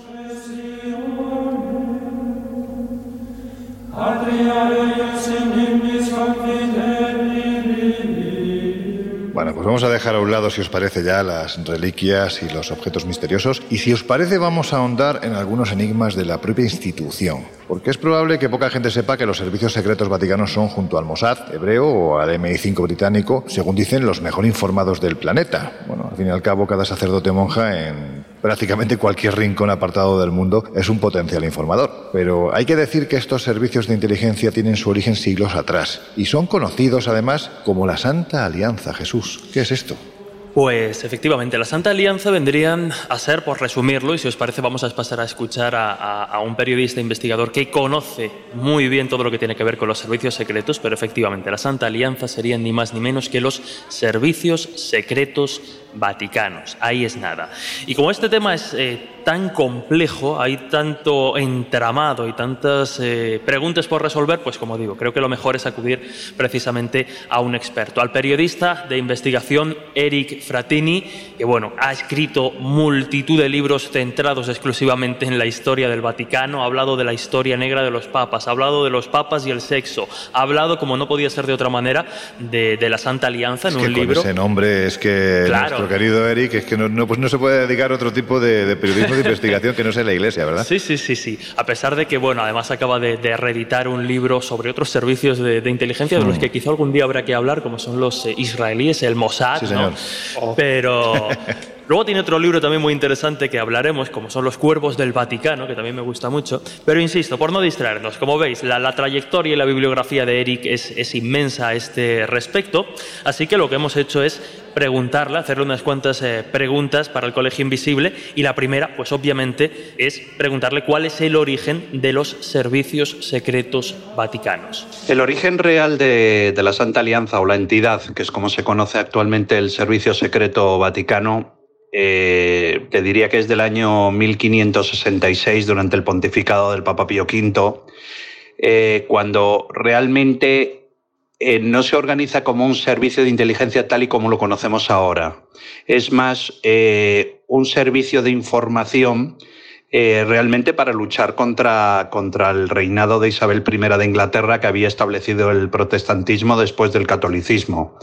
Bueno, pues vamos a dejar a un lado, si os parece, ya las reliquias y los objetos misteriosos. Y si os parece, vamos a ahondar en algunos enigmas de la propia institución. Porque es probable que poca gente sepa que los servicios secretos vaticanos son, junto al Mossad hebreo o al MI5 británico, según dicen, los mejor informados del planeta. Bueno, al fin y al cabo, cada sacerdote monja en prácticamente cualquier rincón apartado del mundo es un potencial informador. Pero hay que decir que estos servicios de inteligencia tienen su origen siglos atrás y son conocidos además como la Santa Alianza Jesús. ¿Qué es esto? Pues efectivamente, la Santa Alianza vendrían a ser, por resumirlo, y si os parece vamos a pasar a escuchar a, a- un periodista investigador que conoce muy bien todo lo que tiene que ver con los servicios secretos, pero efectivamente la Santa Alianza serían ni más ni menos que los servicios secretos vaticanos. Ahí es nada. Y como este tema es eh, tan complejo, hay tanto entramado y tantas eh, preguntas por resolver, pues como digo, creo que lo mejor es acudir precisamente a un experto, al periodista de investigación Eric Fratini, que bueno, ha escrito multitud de libros centrados exclusivamente en la historia del Vaticano, ha hablado de la historia negra de los papas, ha hablado de los papas y el sexo, ha hablado, como no podía ser de otra manera, de, de la Santa Alianza en Es un que con libro. ese nombre es que Claro. Nuestro querido Eric es que no, no, pues no se puede dedicar a otro tipo de, de periodismo de [LAUGHS] investigación que no sea la iglesia, ¿verdad? Sí, sí, sí, sí. A pesar de que, bueno, además acaba de, de reeditar un libro sobre otros servicios de, de inteligencia de los que quizá algún día habrá que hablar, como son los eh, israelíes, el Mossad, Sí, ¿no? señor. Pero [LAUGHS] luego tiene otro libro también muy interesante que hablaremos, como son los cuervos del Vaticano, que también me gusta mucho. Pero insisto, por no distraernos, como veis, la, la trayectoria y la bibliografía de Eric es, es inmensa a este respecto. Así que lo que hemos hecho es preguntarle, hacerle unas cuantas eh, preguntas para el Colegio Invisible. Y la primera, pues obviamente, es preguntarle cuál es el origen de los servicios secretos vaticanos. El origen real de, de la Santa Alianza o la entidad, que es como se conoce actualmente el Servicio Secreto Vaticano, eh, te diría que es del año 1566, durante el pontificado del Papa Pío V, eh, cuando realmente eh, no se organiza como un servicio de inteligencia tal y como lo conocemos ahora. Es más eh, un servicio de información eh, realmente para luchar contra, contra el reinado de Isabel I de Inglaterra que había establecido el protestantismo después del catolicismo.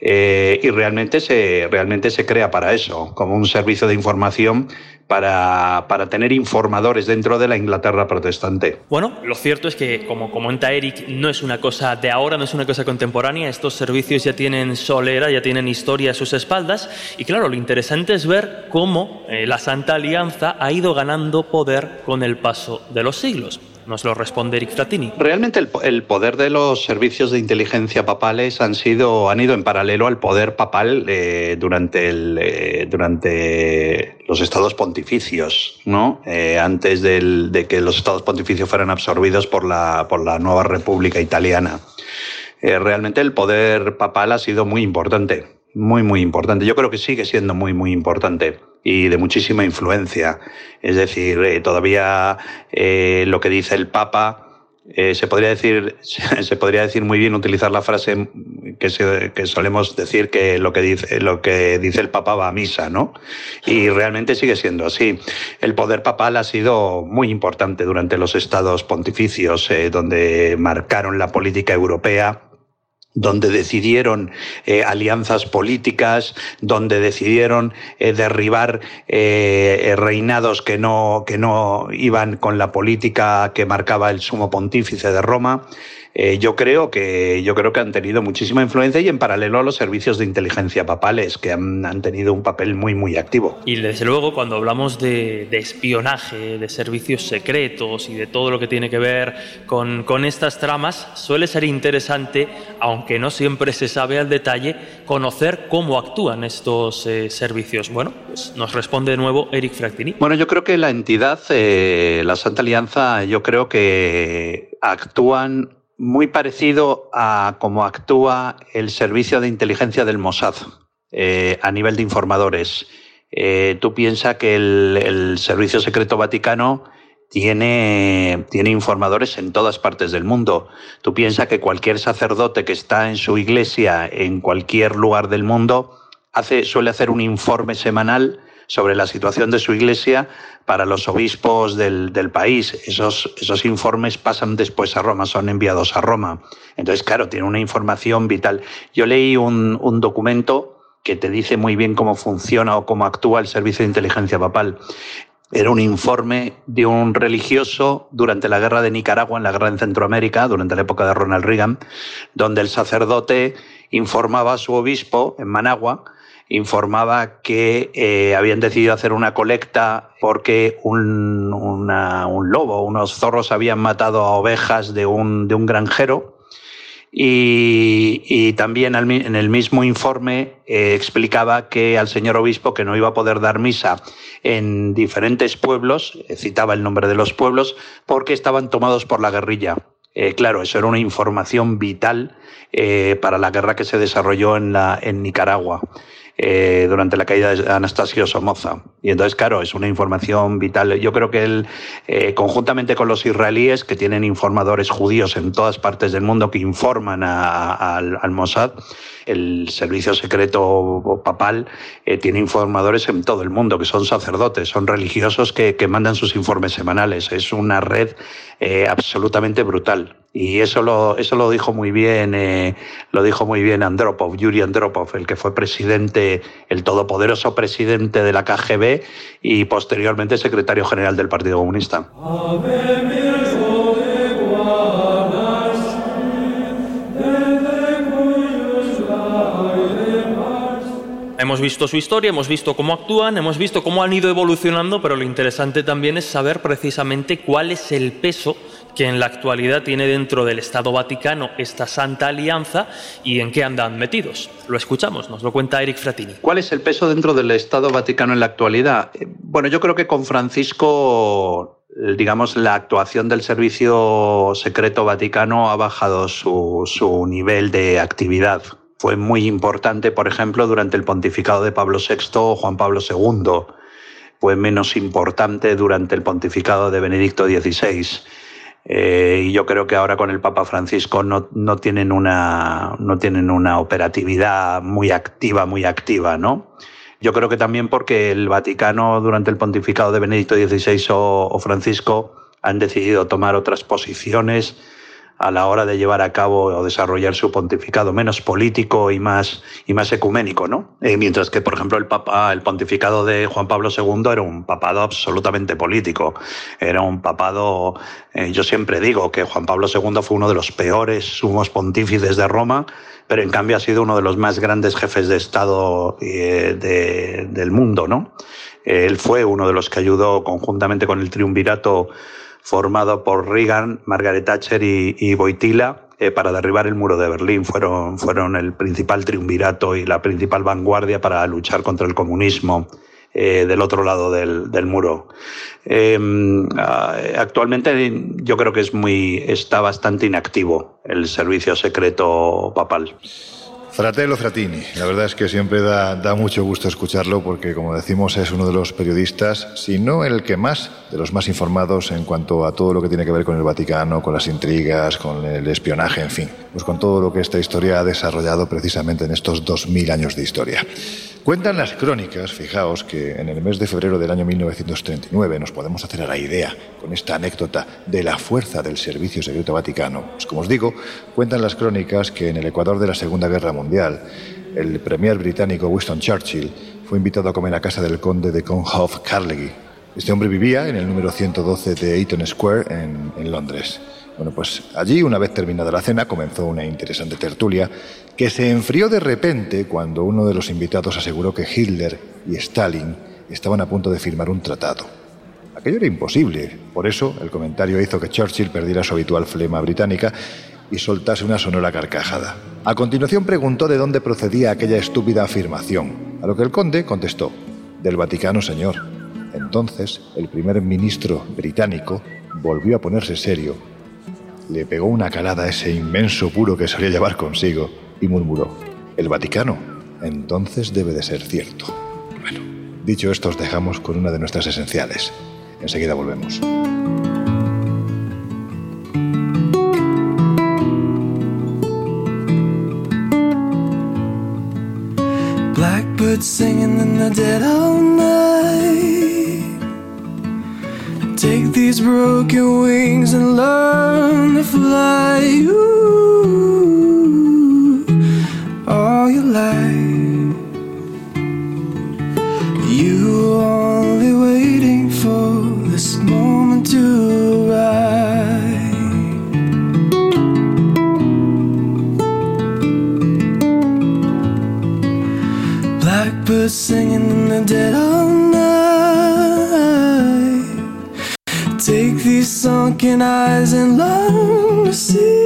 Eh, y realmente se, realmente se crea para eso, como un servicio de información para, para tener informadores dentro de la Inglaterra protestante. Bueno, lo cierto es que, como comenta Eric, no es una cosa de ahora, no es una cosa contemporánea. Estos servicios ya tienen solera, ya tienen historia a sus espaldas. Y claro, lo interesante es ver cómo eh, la Santa Alianza ha ido ganando poder con el paso de los siglos. Nos lo responde Eric Fratini. Realmente el, poder de los servicios de inteligencia papales han, sido, han ido en paralelo al poder papal eh, durante, eh, durante los estados pontificios, ¿no? Eh, antes del, de que los estados pontificios fueran absorbidos por la, por la nueva República Italiana. Realmente el poder papal ha sido muy importante muy, muy importante. Yo creo que sigue siendo muy, muy importante y de muchísima influencia. Es decir, eh, todavía eh, lo que dice el Papa eh, se podría decir [LAUGHS] se podría decir muy bien utilizar la frase que, solemos decir que lo que dice lo que dice el Papa va a misa, ¿no? Y realmente sigue siendo así. El poder papal ha sido muy importante durante los estados pontificios, donde marcaron la política europea donde decidieron eh, alianzas políticas, donde decidieron eh, derribar eh, reinados que no, que no iban con la política que marcaba el sumo pontífice de Roma. Eh, yo creo que yo creo que han tenido muchísima influencia y en paralelo a los servicios de inteligencia papales que han, han tenido un papel muy muy activo. Y desde luego cuando hablamos de, de, espionaje, de servicios secretos y de todo lo que tiene que ver con, con estas tramas, suele ser interesante, aunque no siempre se sabe al detalle, conocer cómo actúan estos eh, servicios. Bueno, pues nos responde de nuevo Eric Frattini. Bueno, yo creo que la entidad, eh, la Santa Alianza, yo creo que actúan muy parecido a cómo actúa el servicio de inteligencia del Mossad eh, a nivel de informadores. Eh, tú piensas que el, Servicio Secreto Vaticano tiene, tiene informadores en todas partes del mundo. Tú piensas que cualquier sacerdote que está en su iglesia en cualquier lugar del mundo hace, suele hacer un informe semanal sobre la situación de su iglesia para los obispos del, del, país. Esos, esos informes pasan después a Roma, son enviados a Roma. Entonces, claro, tiene una información vital. Yo leí un, un documento que te dice muy bien cómo funciona o cómo actúa el servicio de inteligencia papal. Era un informe de un religioso durante la guerra de Nicaragua, en la guerra en Centroamérica, durante la época de Ronald Reagan, donde el sacerdote informaba a su obispo en Managua informaba que eh, habían decidido hacer una colecta porque un, un, lobo, unos zorros habían matado a ovejas de un, de un granjero. Y, también en el mismo informe eh, explicaba que al señor obispo que no iba a poder dar misa en diferentes pueblos, eh, citaba el nombre de los pueblos, porque estaban tomados por la guerrilla. Claro, eso era una información vital para la guerra que se desarrolló en, la, en Nicaragua eh, durante la caída de Anastasio Somoza. Y entonces, claro, es una información vital. Yo creo que él, eh, conjuntamente con los israelíes, que tienen informadores judíos en todas partes del mundo que informan a, al, Mossad, el servicio secreto papal eh, tiene informadores en todo el mundo, que son sacerdotes, son religiosos que, que mandan sus informes semanales. Es una red eh, absolutamente brutal. Y eso lo, eso lo dijo muy bien, eh, lo dijo muy bien Andropov, Yuri Andropov, el que fue presidente, el todopoderoso presidente de la KGB y posteriormente secretario general del Partido Comunista. Hemos visto su historia, hemos visto cómo actúan, hemos visto cómo han ido evolucionando, pero lo interesante también es saber precisamente cuál es el peso que en la actualidad tiene dentro del Estado Vaticano esta Santa Alianza y en qué andan metidos. Lo escuchamos, nos lo cuenta Eric Fratini. ¿Cuál es el peso dentro del Estado Vaticano en la actualidad? Bueno, yo creo que con Francisco digamos, la actuación del Servicio Secreto Vaticano ha bajado su, su nivel de actividad fue muy importante, por ejemplo, durante el pontificado de Pablo VI o Juan Pablo II. Fue menos importante durante el pontificado de Benedicto XVI. Eh, y yo creo que ahora con el Papa Francisco no, no, tienen una, no tienen una operatividad muy activa, muy activa, ¿no? Yo creo que también porque el Vaticano durante el pontificado de Benedicto XVI o, o Francisco han decidido tomar otras posiciones, a la hora de llevar a cabo o desarrollar su pontificado menos político y más, y más ecuménico, ¿no? Eh, mientras que, por ejemplo, el, papa, el pontificado de Juan Pablo II era un papado absolutamente político. Era un papado, eh, yo siempre digo que Juan Pablo II fue uno de los peores sumos pontífices de Roma, pero en cambio ha sido uno de los más grandes jefes de Estado eh, de, del mundo, ¿no? Él fue uno de los que ayudó conjuntamente con el triunvirato formado por Reagan, Margaret Thatcher y, y Boitila eh, para derribar el muro de Berlín. Fueron, fueron el principal triunvirato y la principal vanguardia para luchar contra el comunismo eh, del otro lado del, del muro. Eh, actualmente yo creo que es muy, está bastante inactivo el servicio secreto papal. Fratello Fratini, la verdad es que siempre da, mucho gusto escucharlo porque, como decimos, es uno de los periodistas, si no el que más, de los más informados en cuanto a todo lo que tiene que ver con el Vaticano, con las intrigas, con el espionaje, en fin, pues con todo lo que esta historia ha desarrollado precisamente en estos 2000 años de historia. Cuentan las crónicas, fijaos, que en el mes de febrero del año 1939 nos podemos hacer a la idea, con esta anécdota, de la fuerza del Servicio Secreto Vaticano. Pues como os digo, cuentan las crónicas que en el Ecuador de la Segunda Guerra Mundial, el premier británico Winston Churchill fue invitado a comer a casa del conde de Conhoff Carnegie. Este hombre vivía en el número 112 de Eaton Square en, en Londres. Bueno, pues allí, una vez terminada la cena, comenzó una interesante tertulia que se enfrió de repente cuando uno de los invitados aseguró que Hitler y Stalin estaban a punto de firmar un tratado. Aquello era imposible. Por eso, el comentario hizo que Churchill perdiera su habitual flema británica y soltase una sonora carcajada. A continuación preguntó de dónde procedía aquella estúpida afirmación, a lo que el conde contestó, del Vaticano, señor. Entonces, el primer ministro británico volvió a ponerse serio le pegó una calada a ese inmenso puro que solía llevar consigo y murmuró, el Vaticano, entonces debe de ser cierto. Bueno, dicho esto os dejamos con una de nuestras esenciales. Enseguida volvemos. Blackbird singing in the dead of night Take these broken wings and learn to fly life. You only waiting for this moment to arrive. Singing in the dead of night. Take these sunken eyes and learn to see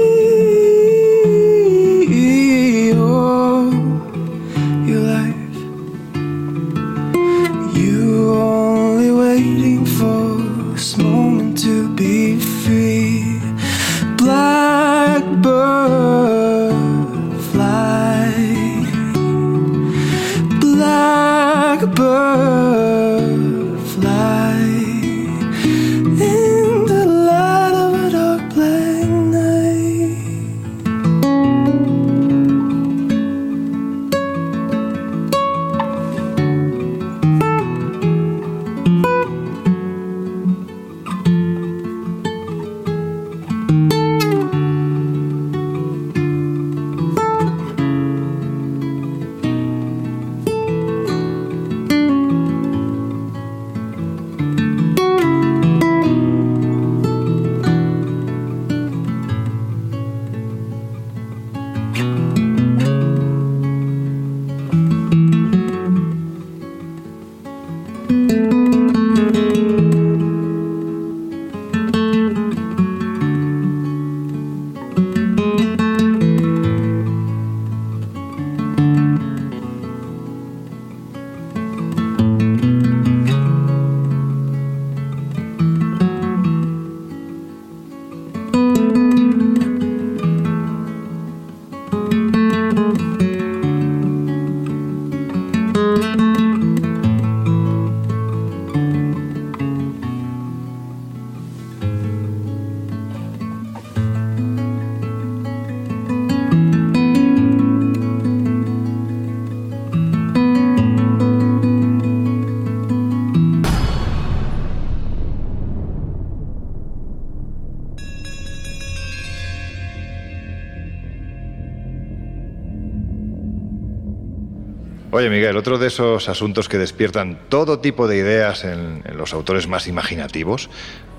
Oye, Miguel, otro de esos asuntos que despiertan todo tipo de ideas en, los autores más imaginativos,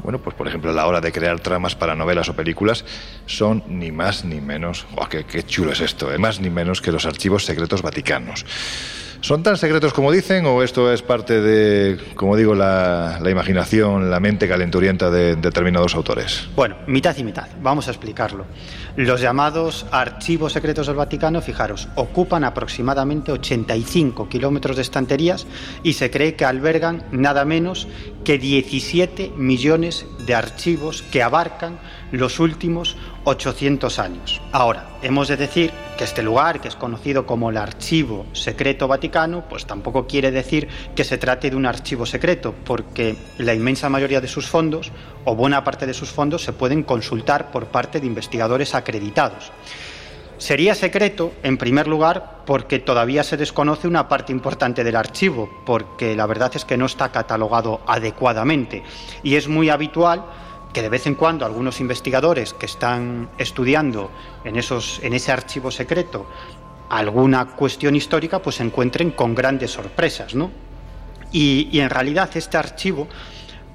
bueno, pues por ejemplo a la hora de crear tramas para novelas o películas, son ni más ni menos, ¡oh, qué, qué chulo es esto! Eh! Más ni menos que los archivos secretos vaticanos. ¿Son tan secretos como dicen o esto es parte de, como digo, la, la imaginación, la mente calenturienta de determinados autores? Bueno, mitad y mitad. Vamos a explicarlo. Los llamados archivos secretos del Vaticano, fijaros, ocupan aproximadamente 85 kilómetros de estanterías y se cree que albergan nada menos que 17 millones de archivos que abarcan los últimos 800 años. Ahora, hemos de decir que este lugar, que es conocido como el Archivo Secreto Vaticano, pues tampoco quiere decir que se trate de un archivo secreto, porque la inmensa mayoría de sus fondos, o buena parte de sus fondos, se pueden consultar por parte de investigadores acreditados. Sería secreto, en primer lugar, porque todavía se desconoce una parte importante del archivo, porque la verdad es que no está catalogado adecuadamente y es muy habitual que de vez en cuando algunos investigadores que están estudiando en, esos, en ese archivo secreto alguna cuestión histórica, pues se encuentren con grandes sorpresas, ¿no? Y, en realidad este archivo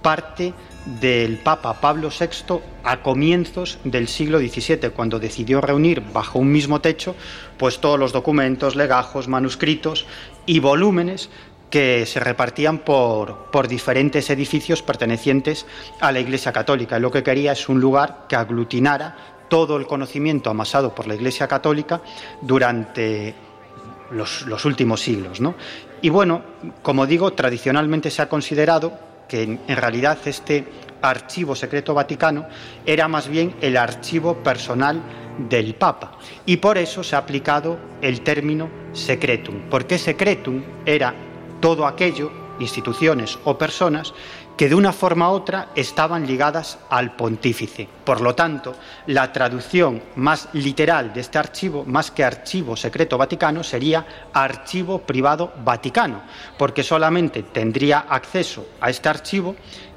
parte del Papa Pablo VI a comienzos del siglo XVII, cuando decidió reunir bajo un mismo techo pues todos los documentos, legajos, manuscritos y volúmenes que se repartían por, por, diferentes edificios pertenecientes a la Iglesia Católica. Lo que quería es un lugar que aglutinara todo el conocimiento amasado por la Iglesia Católica durante los, los últimos siglos. ¿no? Y bueno, como digo, tradicionalmente se ha considerado que en, en realidad este archivo secreto vaticano era más bien el archivo personal del Papa. Y por eso se ha aplicado el término secretum, porque secretum era todo aquello, instituciones o personas, que de una forma u otra estaban ligadas al pontífice. Por lo tanto, la traducción más literal de este archivo, más que archivo secreto vaticano, sería archivo privado vaticano, porque solamente tendría acceso a este archivo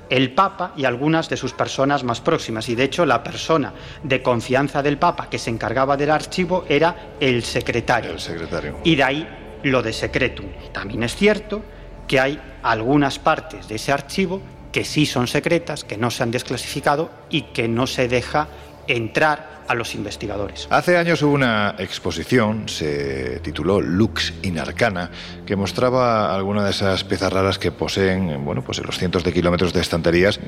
el Papa y algunas de sus personas más próximas. Y de hecho, la persona de confianza del Papa que se encargaba del archivo era el secretario. El secretario. Y de ahí lo de secretum. También es cierto que hay algunas partes de ese archivo que sí son secretas, que no se han desclasificado y que no se deja entrar a los investigadores. Hace años hubo una exposición, se tituló Lux in Arcana, que mostraba algunas de esas piezas raras que poseen, bueno, pues en los cientos de kilómetros de estanterías,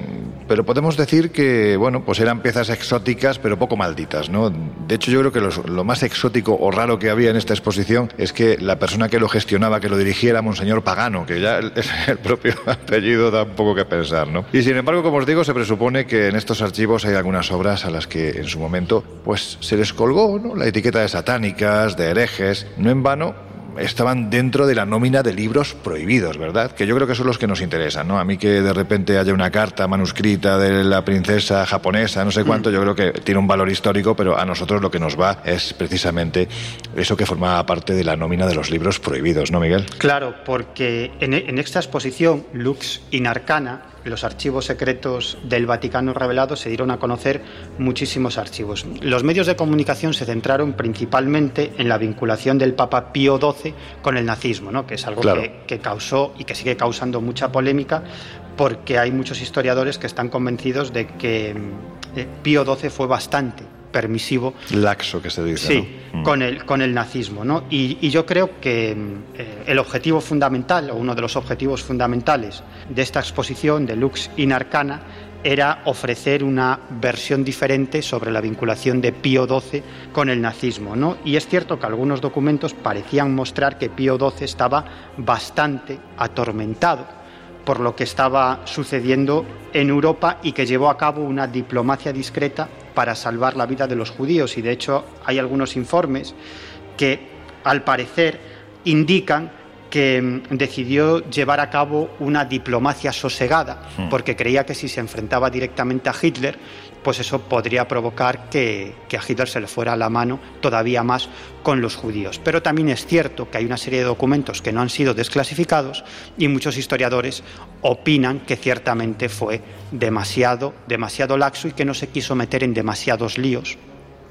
pero podemos decir que, bueno, pues eran piezas exóticas, pero poco malditas, ¿no? De hecho, yo creo que lo más exótico o raro que había en esta exposición es que la persona que lo gestionaba, que lo dirigiera, Monseñor Pagano, que ya el, el propio [LAUGHS] apellido da un poco que pensar, ¿no? Y sin embargo, como os digo, se presupone que en estos archivos hay algunas obras a las que en su momento pues se les colgó ¿no? la etiqueta de satánicas, de herejes, no en vano estaban dentro de la nómina de libros prohibidos, ¿verdad? Que yo creo que son los que nos interesan, ¿no? A mí que de repente haya una carta manuscrita de la princesa japonesa, no sé cuánto, yo creo que tiene un valor histórico, pero a nosotros lo que nos va es precisamente eso que formaba parte de la nómina de los libros prohibidos, ¿no, Miguel? Claro, porque en, en esta exposición, Lux in Arcana, los archivos secretos del Vaticano revelados se dieron a conocer muchísimos archivos. Los medios de comunicación se centraron principalmente en la vinculación del Papa Pío XII con el nazismo, ¿no? que es algo Claro. que, que causó y que sigue causando mucha polémica porque hay muchos historiadores que están convencidos de que mm, eh, Pío XII fue bastante permisivo Laxo que se dice, Sí, ¿no? Mm. con, el, con el nazismo. ¿no? Y, y yo creo que eh, el objetivo fundamental, o uno de los objetivos fundamentales de esta exposición de Lux in Arcana, era ofrecer una versión diferente sobre la vinculación de Pío XII con el nazismo. ¿no? Y es cierto que algunos documentos parecían mostrar que Pío XII estaba bastante atormentado por lo que estaba sucediendo en Europa y que llevó a cabo una diplomacia discreta para salvar la vida de los judíos. Y de hecho hay algunos informes que al parecer indican que mm, decidió llevar a cabo una diplomacia sosegada Hmm. porque creía que si se enfrentaba directamente a Hitler, pues eso podría provocar que, que a Hitler se le fuera la mano todavía más con los judíos. Pero también es cierto que hay una serie de documentos que no han sido desclasificados y muchos historiadores opinan que ciertamente fue demasiado, demasiado laxo y que no se quiso meter en demasiados líos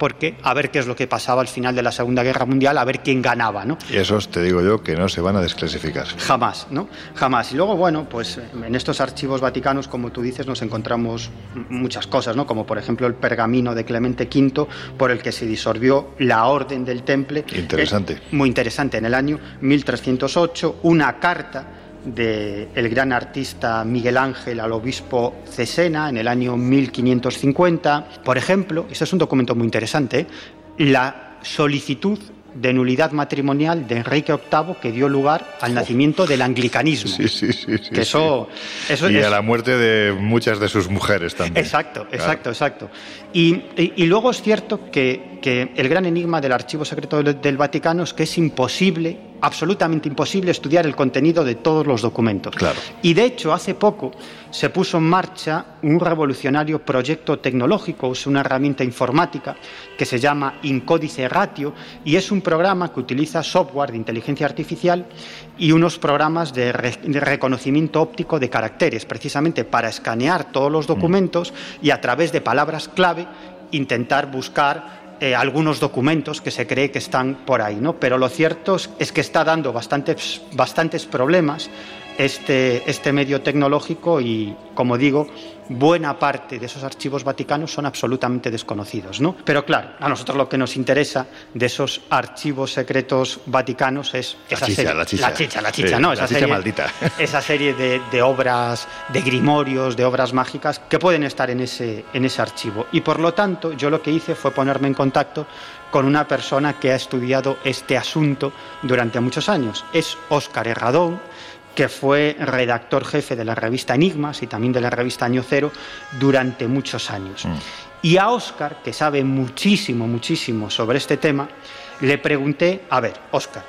porque a ver qué es lo que pasaba al final de la Segunda Guerra Mundial, a ver quién ganaba, ¿no? Y esos te digo yo que no se van a desclasificar. Jamás, ¿no? Jamás. Y luego, bueno, pues en estos archivos vaticanos, como tú dices, nos encontramos muchas cosas, ¿no? Como por ejemplo el pergamino de Clemente V por el que se disolvió la Orden del Temple. Interesante. Eh, muy interesante. En el año 1308, una carta del el gran artista Miguel Ángel al obispo Cesena en el año 1550. Por ejemplo, este es un documento muy interesante, ¿eh? la solicitud de nulidad matrimonial de Enrique VIII que dio lugar al nacimiento del anglicanismo. Sí, sí, sí. sí, que eso, sí. eso y es- a la muerte de muchas de sus mujeres también. Exacto, Claro. exacto, exacto. Y, y- y luego es cierto que, que el gran enigma del archivo secreto del, Vaticano es que es imposible, absolutamente imposible, estudiar el contenido de todos los documentos. Claro. Y de hecho, hace poco se puso en marcha un revolucionario proyecto tecnológico, es una herramienta informática que se llama Incódice Ratio y es un programa que utiliza software de inteligencia artificial y unos programas de, re- de reconocimiento óptico de caracteres, precisamente para escanear todos los documentos y a través de palabras clave intentar buscar eh, algunos documentos que se cree que están por ahí, ¿no? Pero lo cierto es, que está dando bastantes, bastantes problemas este, este medio tecnológico y, como digo, buena parte de esos archivos vaticanos son absolutamente desconocidos, ¿no? Pero claro, a nosotros lo que nos interesa de esos archivos secretos vaticanos es La esa chicha, serie, la chicha. la chicha, la chicha, Sí, ¿no? la Esa chicha serie, maldita. [LAUGHS] esa serie de, de obras, de grimorios, de obras mágicas que pueden estar en ese, en ese archivo. Y por lo tanto, yo lo que hice fue ponerme en contacto con una persona que ha estudiado este asunto durante muchos años. Es Óscar Herradón, que fue redactor jefe de la revista Enigmas y también de la revista Año Cero durante muchos años. Y a Óscar, que sabe muchísimo, muchísimo sobre este tema, le pregunté, a ver, Óscar,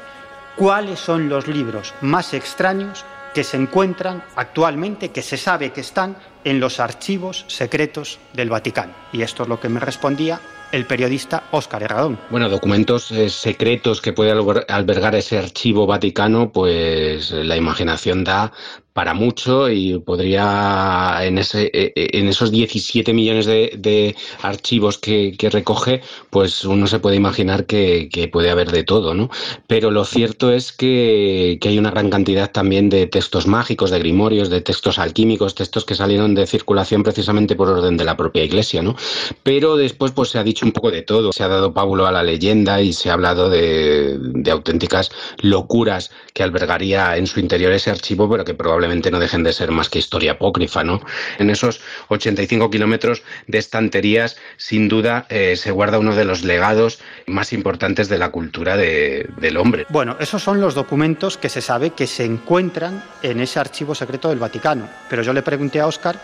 ¿cuáles son los libros más extraños que se encuentran actualmente, que se sabe que están en los archivos secretos del Vaticano? Y esto es lo que me respondía el periodista Óscar Herradón. Bueno, documentos eh, secretos que puede alber- albergar ese archivo vaticano, pues eh, la imaginación da para mucho y podría en ese eh, eh, en esos 17 millones de, archivos que, recoge, pues uno se puede imaginar que, puede haber de todo, ¿no? Pero lo cierto es que, hay una gran cantidad también de textos mágicos, de grimorios, de textos alquímicos, textos que salieron de circulación precisamente por orden de la propia Iglesia, ¿no? Pero después pues se ha dicho un poco de todo, se ha dado pábulo a la leyenda y se ha hablado de, de auténticas locuras que albergaría en su interior ese archivo, pero que probablemente no dejen de ser más que historia apócrifa, ¿no? En esos 85 kilómetros de estanterías, sin duda, eh, se guarda uno de los legados más importantes de la cultura de- del hombre. Bueno, esos son los documentos que se sabe que se encuentran en ese archivo secreto del Vaticano. Pero yo le pregunté a Óscar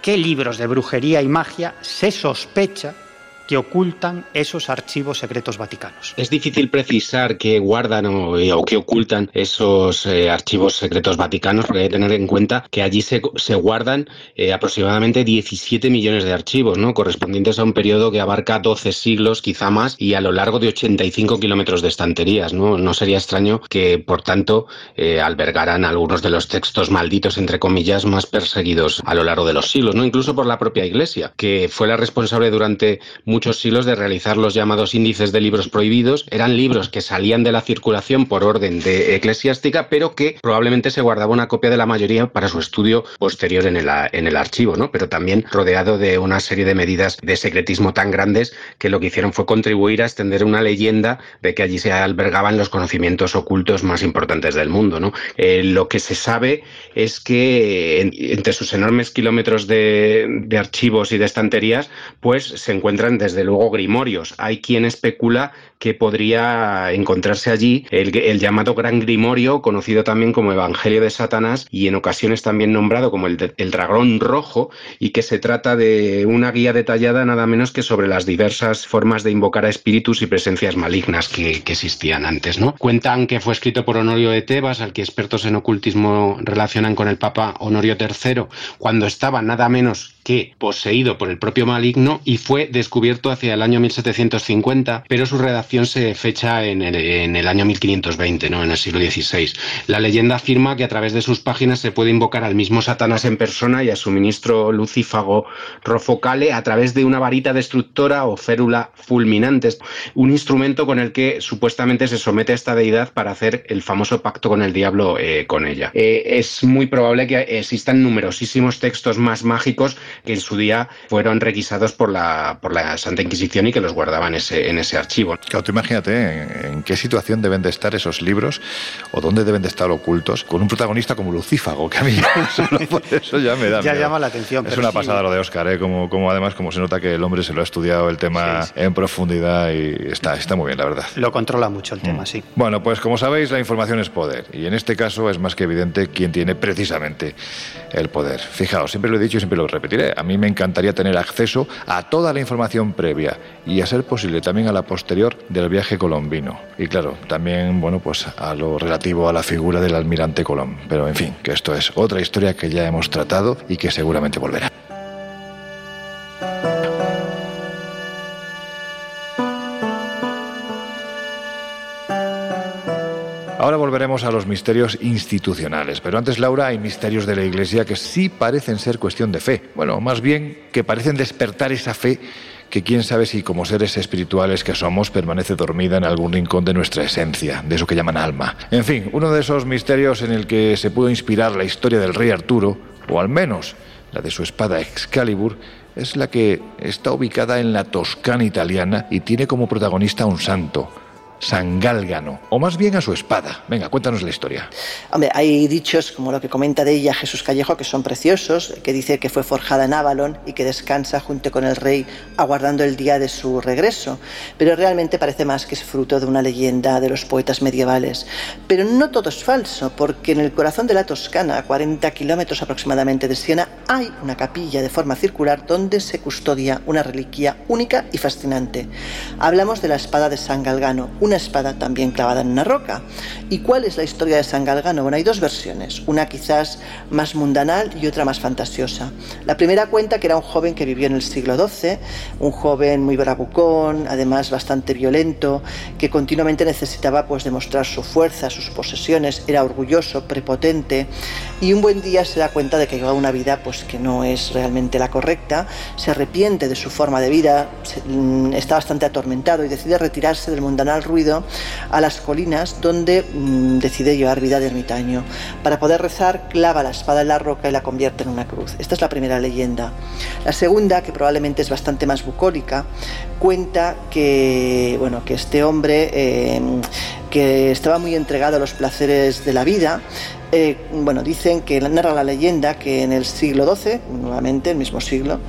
qué libros de brujería y magia se sospecha que ocultan esos archivos secretos vaticanos. Es difícil precisar qué guardan o, o qué ocultan esos eh, archivos secretos vaticanos, porque hay que tener en cuenta que allí se, guardan eh, aproximadamente 17 millones de archivos, ¿no? correspondientes a un periodo que abarca 12 siglos, quizá más, y a lo largo de 85 kilómetros de estanterías. ¿no? sería extraño que, por tanto, eh, albergaran algunos de los textos malditos, entre comillas, más perseguidos a lo largo de los siglos, ¿no? incluso por la propia Iglesia, que fue la responsable durante muchos siglos de realizar los llamados índices de libros prohibidos. Eran libros que salían de la circulación por orden de eclesiástica, pero que probablemente se guardaba una copia de la mayoría para su estudio posterior en el, en el archivo, ¿no? Pero también rodeado de una serie de medidas de secretismo tan grandes que lo que hicieron fue contribuir a extender una leyenda de que allí se albergaban los conocimientos ocultos más importantes del mundo, ¿no? Eh, lo que se sabe es que en- entre sus enormes kilómetros de, de archivos y de estanterías, pues se encuentran desde luego grimorios. Hay quien especula que podría encontrarse allí el, llamado Gran Grimorio, conocido también como Evangelio de Satanás y en ocasiones también nombrado como el, el Dragón Rojo, y que se trata de una guía detallada nada menos que sobre las diversas formas de invocar a espíritus y presencias malignas que, existían antes. Cuentan que fue escrito por Honorio de Tebas, al que expertos en ocultismo relacionan con el Papa Honorio III, cuando estaba nada menos que poseído por el propio maligno y fue descubierto hacia el año 1750, pero su redacción se fecha en el, en el año 1520, ¿no? en el siglo XVI. La leyenda afirma que a través de sus páginas se puede invocar al mismo Satanás en persona y a su ministro lucífago Rofocale a través de una varita destructora o férula fulminante, un instrumento con el que supuestamente se somete a esta deidad para hacer el famoso pacto con el diablo eh, con ella. Eh, es muy probable que existan numerosísimos textos más mágicos que en su día fueron requisados por la, por la Santa Inquisición y que los guardaban ese, en ese archivo. Claro, tú imagínate en, en, qué situación deben de estar esos libros o dónde deben de estar ocultos con un protagonista como Lucífago, que a mí [LAUGHS] solo por eso ya me da Ya miedo. llama la atención. Es pero una sí. pasada lo de Oscar, ¿eh? como, como además como se nota que el hombre se lo ha estudiado el tema en profundidad y está, está muy bien, la verdad. Lo controla mucho el tema, sí. Bueno, pues como sabéis, la información es poder. Y en este caso es más que evidente quién tiene precisamente el poder. Fijaos, siempre lo he dicho y siempre lo repetiré. A mí me encantaría tener acceso a toda la información previa y, a ser posible, también a la posterior del viaje colombino. Y claro, también, bueno, pues a lo relativo a la figura del almirante Colón. Pero en fin, que esto es otra historia que ya hemos tratado y que seguramente volverá. Ahora volveremos a los misterios institucionales, pero antes, Laura, hay misterios de la Iglesia que sí parecen ser cuestión de fe. Bueno, más bien que parecen despertar esa fe que quién sabe si como seres espirituales que somos permanece dormida en algún rincón de nuestra esencia, de eso que llaman alma. En fin, uno de esos misterios en el que se pudo inspirar la historia del rey Arturo, o al menos la de su espada Excalibur, es la que está ubicada en la Toscana italiana y tiene como protagonista a un santo, San Gálgano, o más bien a su espada. Venga, cuéntanos la historia. Hombre, hay dichos como lo que comenta de ella Jesús Callejo que son preciosos, que dice que fue forjada en Avalon y que descansa junto con el rey aguardando el día de su regreso, pero realmente parece más que es fruto de una leyenda de los poetas medievales. Pero no todo es falso, porque en el corazón de la Toscana, a 40 kilómetros aproximadamente de Siena, hay una capilla de forma circular donde se custodia una reliquia única y fascinante. Hablamos de la espada de San Galgano, una espada también clavada en una roca. ¿Y cuál es la historia de San Galgano? Bueno, hay dos versiones, una quizás más mundanal y otra más fantasiosa. La primera cuenta que era un joven que vivió en el siglo XII, un joven muy bravucón, además bastante violento, que continuamente necesitaba pues demostrar su fuerza, sus posesiones, era orgulloso, prepotente y un buen día se da cuenta de que lleva una vida pues que no es realmente la correcta, se arrepiente de su forma de vida, mm, está bastante atormentado y decide retirarse del mundanal ruido a las colinas donde mm, decide llevar vida de ermitaño. Para poder rezar, clava la espada en la roca y la convierte en una cruz. Esta es la primera leyenda. La segunda, que probablemente es bastante más bucólica, cuenta que, bueno, que este hombre eh, que estaba muy entregado a los placeres de la vida, eh, bueno, dicen que narra la leyenda que en el siglo XII, nuevamente el mismo siglo,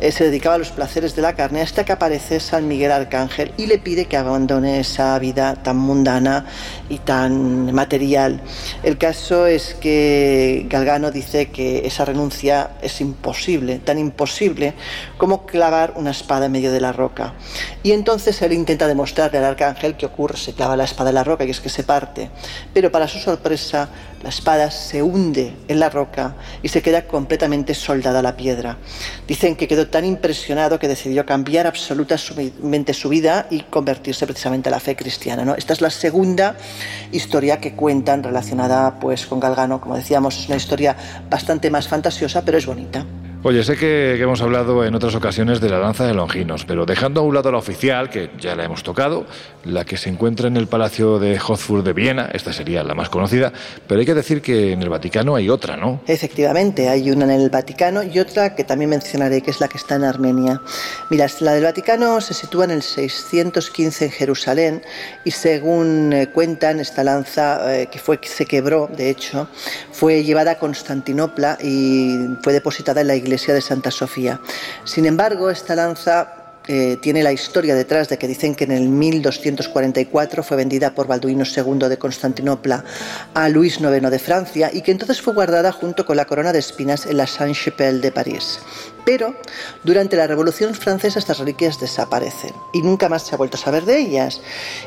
eh, se dedicaba a los placeres de la carne hasta que aparece San Miguel Arcángel y le pide que abandone esa vida tan mundana y tan material. El caso es que Galgano dice que esa renuncia es imposible, tan imposible como clavar una espada en medio de la roca. Y entonces él intenta demostrarle al arcángel que ocurre, se clava la espada en la roca y es que se parte. Pero para su sorpresa, la espada se hunde en la roca y se queda completamente soldada a la piedra. Dicen que quedó tan impresionado que decidió cambiar absolutamente su vida y convertirse precisamente a la fe cristiana. ¿no? Esta es la segunda historia que cuentan relacionada pues, con Galgano. Como decíamos, es una historia bastante más fantasiosa, pero es bonita. Oye, sé que, que hemos hablado en otras ocasiones de la lanza de Longinos, pero dejando a un lado la oficial, que ya la hemos tocado, la que se encuentra en el Palacio de Hofburg de Viena, esta sería la más conocida, pero hay que decir que en el Vaticano hay otra, ¿no? Efectivamente, hay una en el Vaticano y otra que también mencionaré, que es la que está en Armenia. Mira, la del Vaticano se sitúa en el 615 en Jerusalén y según eh, cuentan, esta lanza eh, que fue se quebró, de hecho, fue llevada a Constantinopla y fue depositada en la iglesia de Santa Sofía. Sin embargo, esta lanza eh, tiene la historia detrás de que dicen que en el 1244 fue vendida por Balduino II de Constantinopla a Luis IX de Francia y que entonces fue guardada junto con la corona de espinas en la Saint-Chapelle de París. Pero durante la Revolución Francesa estas reliquias desaparecen y nunca más se ha vuelto a saber de ellas.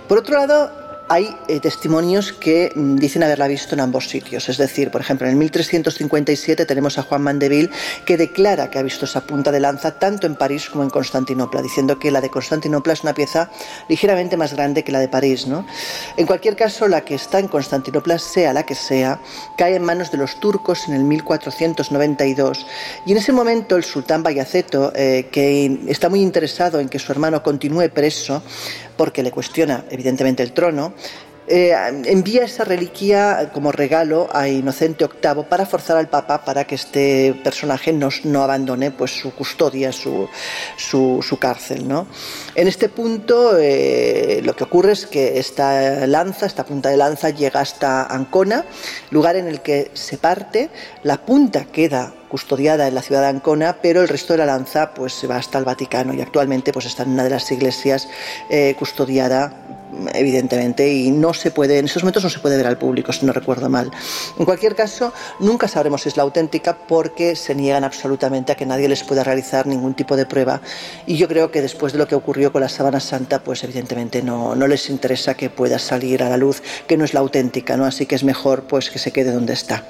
Por otro lado, hay eh, testimonios que mm, dicen haberla visto en ambos sitios. Es decir, por ejemplo, en el 1357 tenemos a Juan Mandeville que declara que ha visto esa punta de lanza tanto en París como en Constantinopla, diciendo que la de Constantinopla es una pieza ligeramente más grande que la de París. ¿no? En cualquier caso, la que está en Constantinopla, sea la que sea, cae en manos de los turcos en el 1492 y en ese momento el sultán Bayaceto, eh, que está muy interesado en que su hermano continúe preso, porque le cuestiona evidentemente el trono, eh, envía esa reliquia como regalo a Inocente VIII para forzar al Papa para que este personaje no, no abandone pues, su custodia, su, su, cárcel. ¿no? En este punto eh, lo que ocurre es que esta lanza, esta punta de lanza llega hasta Ancona, lugar en el que se parte, la punta queda custodiada en la ciudad de Ancona, pero el resto de la lanza pues se va hasta el Vaticano y actualmente pues está en una de las iglesias eh, custodiada evidentemente, y no se puede, en esos momentos no se puede ver al público, si no recuerdo mal. En cualquier caso, nunca sabremos si es la auténtica porque se niegan absolutamente a que nadie les pueda realizar ningún tipo de prueba. Y yo creo que después de lo que ocurrió con la sábana santa, pues evidentemente no, no les interesa que pueda salir a la luz que no es la auténtica, ¿no? Así que es mejor pues que se quede donde está.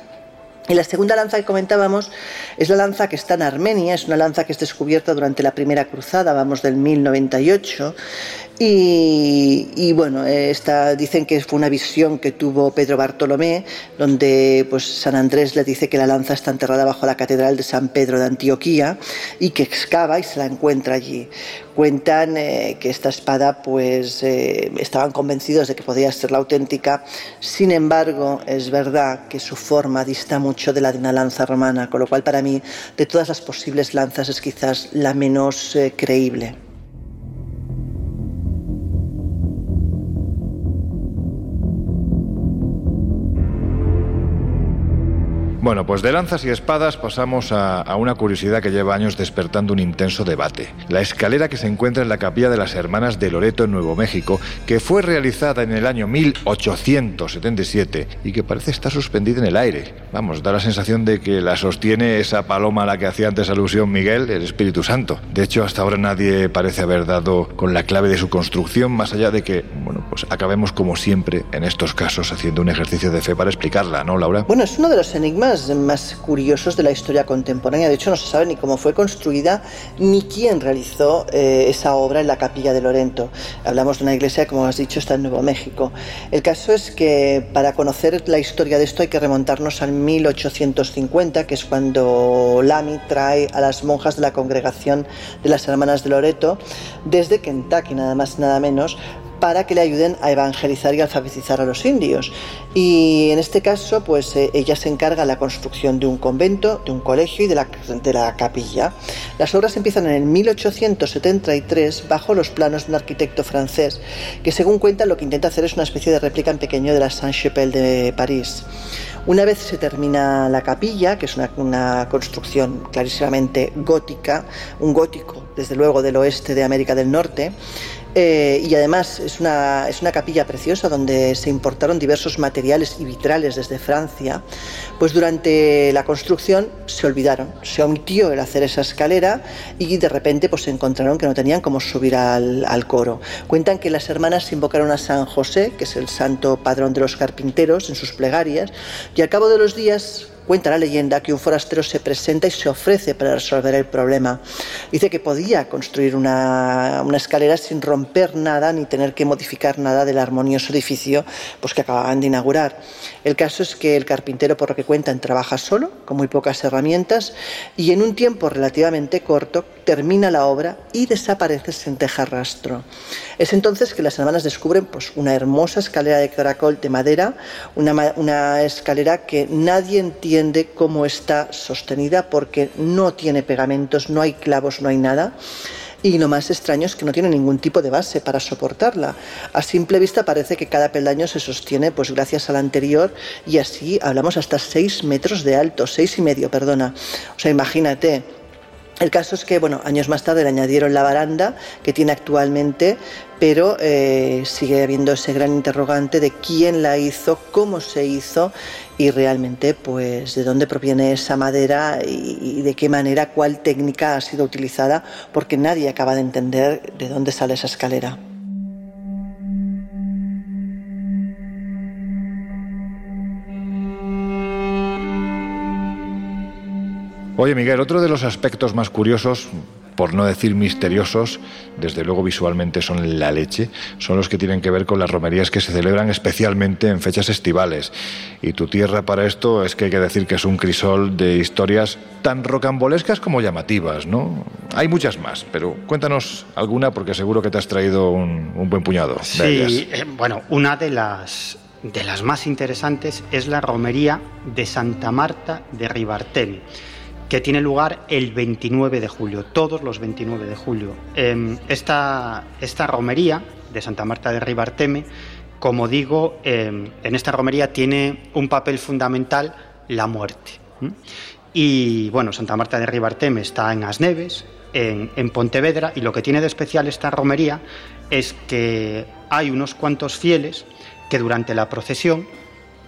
Y la segunda lanza que comentábamos es la lanza que está en Armenia, es una lanza que es descubierta durante la primera cruzada, vamos del 1098, y, bueno, esta, dicen que fue una visión que tuvo Pedro Bartolomé, donde pues, San Andrés le dice que la lanza está enterrada bajo la catedral de San Pedro de Antioquía y que excava y se la encuentra allí. Cuentan eh, que esta espada, pues, eh, estaban convencidos de que podía ser la auténtica. Sin embargo, es verdad que su forma dista mucho de la de una lanza romana, con lo cual para mí, de todas las posibles lanzas, es quizás la menos eh, creíble. Bueno, pues de lanzas y espadas pasamos a, una curiosidad que lleva años despertando un intenso debate. La escalera que se encuentra en la capilla de las Hermanas de Loreto en Nuevo México, que fue realizada en el año 1877 y que parece estar suspendida en el aire. Vamos, da la sensación de que la sostiene esa paloma a la que hacía antes alusión Miguel, el Espíritu Santo. De hecho, hasta ahora nadie parece haber dado con la clave de su construcción, más allá de que, bueno, pues acabemos como siempre en estos casos haciendo un ejercicio de fe para explicarla, ¿no, Laura? Bueno, es uno de los enigmas más, curiosos de la historia contemporánea. De hecho, no se sabe ni cómo fue construida ni quién realizó eh, esa obra en la capilla de Lorento. Hablamos de una iglesia, como has dicho, está en Nuevo México. El caso es que para conocer la historia de esto hay que remontarnos al 1850, que es cuando Lamy trae a las monjas de la congregación de las hermanas de Loreto desde Kentucky, nada más nada menos, para que le ayuden a evangelizar y alfabetizar a los indios. Y en este caso, pues eh, ella se encarga de la construcción de un convento, de un colegio y de la, de la capilla. Las obras empiezan en el 1873 bajo los planos de un arquitecto francés que según cuenta lo que intenta hacer es una especie de réplica en pequeño de la Saint-Chapelle de París. Una vez se termina la capilla, que es una, una, construcción clarísimamente gótica, un gótico desde luego del oeste de América del Norte, eh, y además es una, es una capilla preciosa donde se importaron diversos materiales y vitrales desde Francia, pues durante la construcción se olvidaron, se omitió el hacer esa escalera y de repente pues se encontraron que no tenían cómo subir al, al coro. Cuentan que las hermanas invocaron a San José, que es el santo padrón de los carpinteros, en sus plegarias, y al cabo de los días Cuenta la leyenda que un forastero se presenta y se ofrece para resolver el problema. Dice que podía construir una, escalera sin romper nada ni tener que modificar nada del armonioso edificio pues, que acababan de inaugurar. El caso es que el carpintero, por lo que cuentan, trabaja solo, con muy pocas herramientas, y en un tiempo relativamente corto termina la obra y desaparece sin dejar rastro. Es entonces que las hermanas descubren pues, una hermosa escalera de caracol de madera, una, una escalera que nadie entiende cómo está sostenida porque no tiene pegamentos, no hay clavos, no hay nada. Y lo más extraño es que no tiene ningún tipo de base para soportarla. A simple vista parece que cada peldaño se sostiene pues gracias al anterior y así hablamos hasta seis metros de alto, seis y medio, perdona. O sea, imagínate, el caso es que, bueno, años más tarde le añadieron la baranda que tiene actualmente, pero eh, sigue habiendo ese gran interrogante de quién la hizo, cómo se hizo y realmente, pues, de dónde proviene esa madera y, y de qué manera, cuál técnica ha sido utilizada, porque nadie acaba de entender de dónde sale esa escalera. Oye, Miguel, otro de los aspectos más curiosos por no decir misteriosos, desde luego visualmente son la leche, son los que tienen que ver con las romerías que se celebran especialmente en fechas estivales. Y tu tierra para esto es que hay que decir que es un crisol de historias tan rocambolescas como llamativas, ¿no? Hay muchas más, pero cuéntanos alguna porque seguro que te has traído un, un buen puñado. Sí, eh, bueno, una de las de las más interesantes es la romería de Santa Marta de Ribartemi que tiene lugar el 29 de julio, todos los 29 de julio. Em, esta, esta romería de Santa Marta de Ribarteme, como digo, em, en esta romería tiene un papel fundamental la muerte. Y bueno, Santa Marta de Ribarteme está en Asneves, en, en Pontevedra, y lo que tiene de especial esta romería es que hay unos cuantos fieles que durante la procesión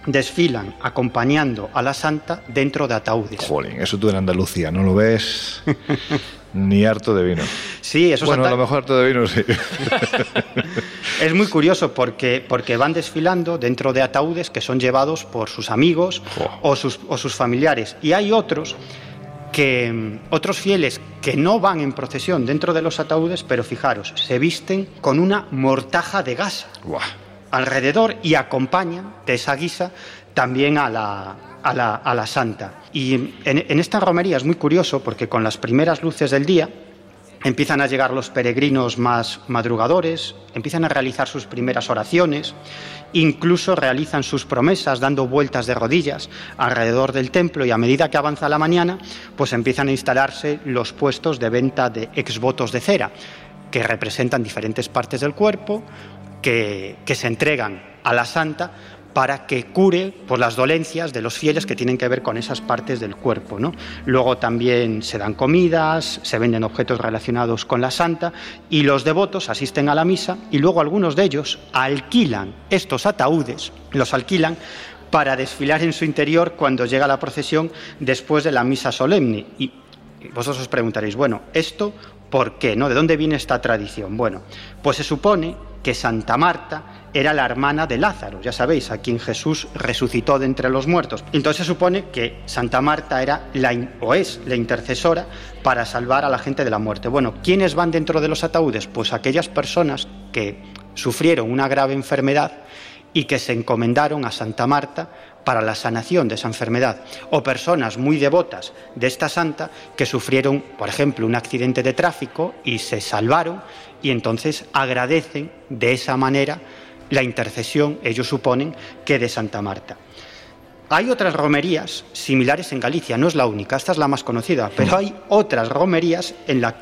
desfilan acompañando a la santa dentro de ataúdes. Jolín, eso tú en Andalucía, ¿no lo ves? [LAUGHS] Ni harto de vino. Sí, eso Bueno, a lo mejor harto de vino sí. [LAUGHS] es muy curioso porque, porque van desfilando dentro de ataúdes que son llevados por sus amigos o, sus, o sus familiares. Y hay otros que otros fieles que no van en procesión dentro de los ataúdes, pero fijaros, se visten con una mortaja de gasa alrededor y acompañan de esa guisa también a la, a la, a la santa. Y en, en esta romería es muy curioso porque con las primeras luces del día empiezan a llegar los peregrinos más madrugadores, empiezan a realizar sus primeras oraciones, incluso realizan sus promesas dando vueltas de rodillas alrededor del templo y a medida que avanza la mañana, pues empiezan a instalarse los puestos de venta de exvotos de cera, que representan diferentes partes del cuerpo, que, se entregan a la santa para que cure por las dolencias de los fieles que tienen que ver con esas partes del cuerpo. Luego también se dan comidas, se venden objetos relacionados con la santa y los devotos asisten a la misa y luego algunos de ellos alquilan estos ataúdes, los alquilan para desfilar en su interior cuando llega la procesión después de la misa solemne. Y vosotros os preguntaréis, bueno, ¿esto por qué? ¿no? ¿De dónde viene esta tradición? Bueno, pues se supone que Santa Marta era la hermana de Lázaro, ya sabéis, a quien Jesús resucitó de entre los muertos. Entonces se supone que Santa Marta era la, o es la intercesora para salvar a la gente de la muerte. Bueno, ¿quiénes van dentro de los ataúdes? Pues aquellas personas que sufrieron una grave enfermedad y que se encomendaron a Santa Marta para la sanación de esa enfermedad, o personas muy devotas de esta santa que sufrieron, por ejemplo, un accidente de tráfico y se salvaron y entonces agradecen de esa manera la intercesión, ellos suponen, que de Santa Marta. Hay otras romerías similares en Galicia, no es la única, esta es la más conocida, pero hay otras romerías en, las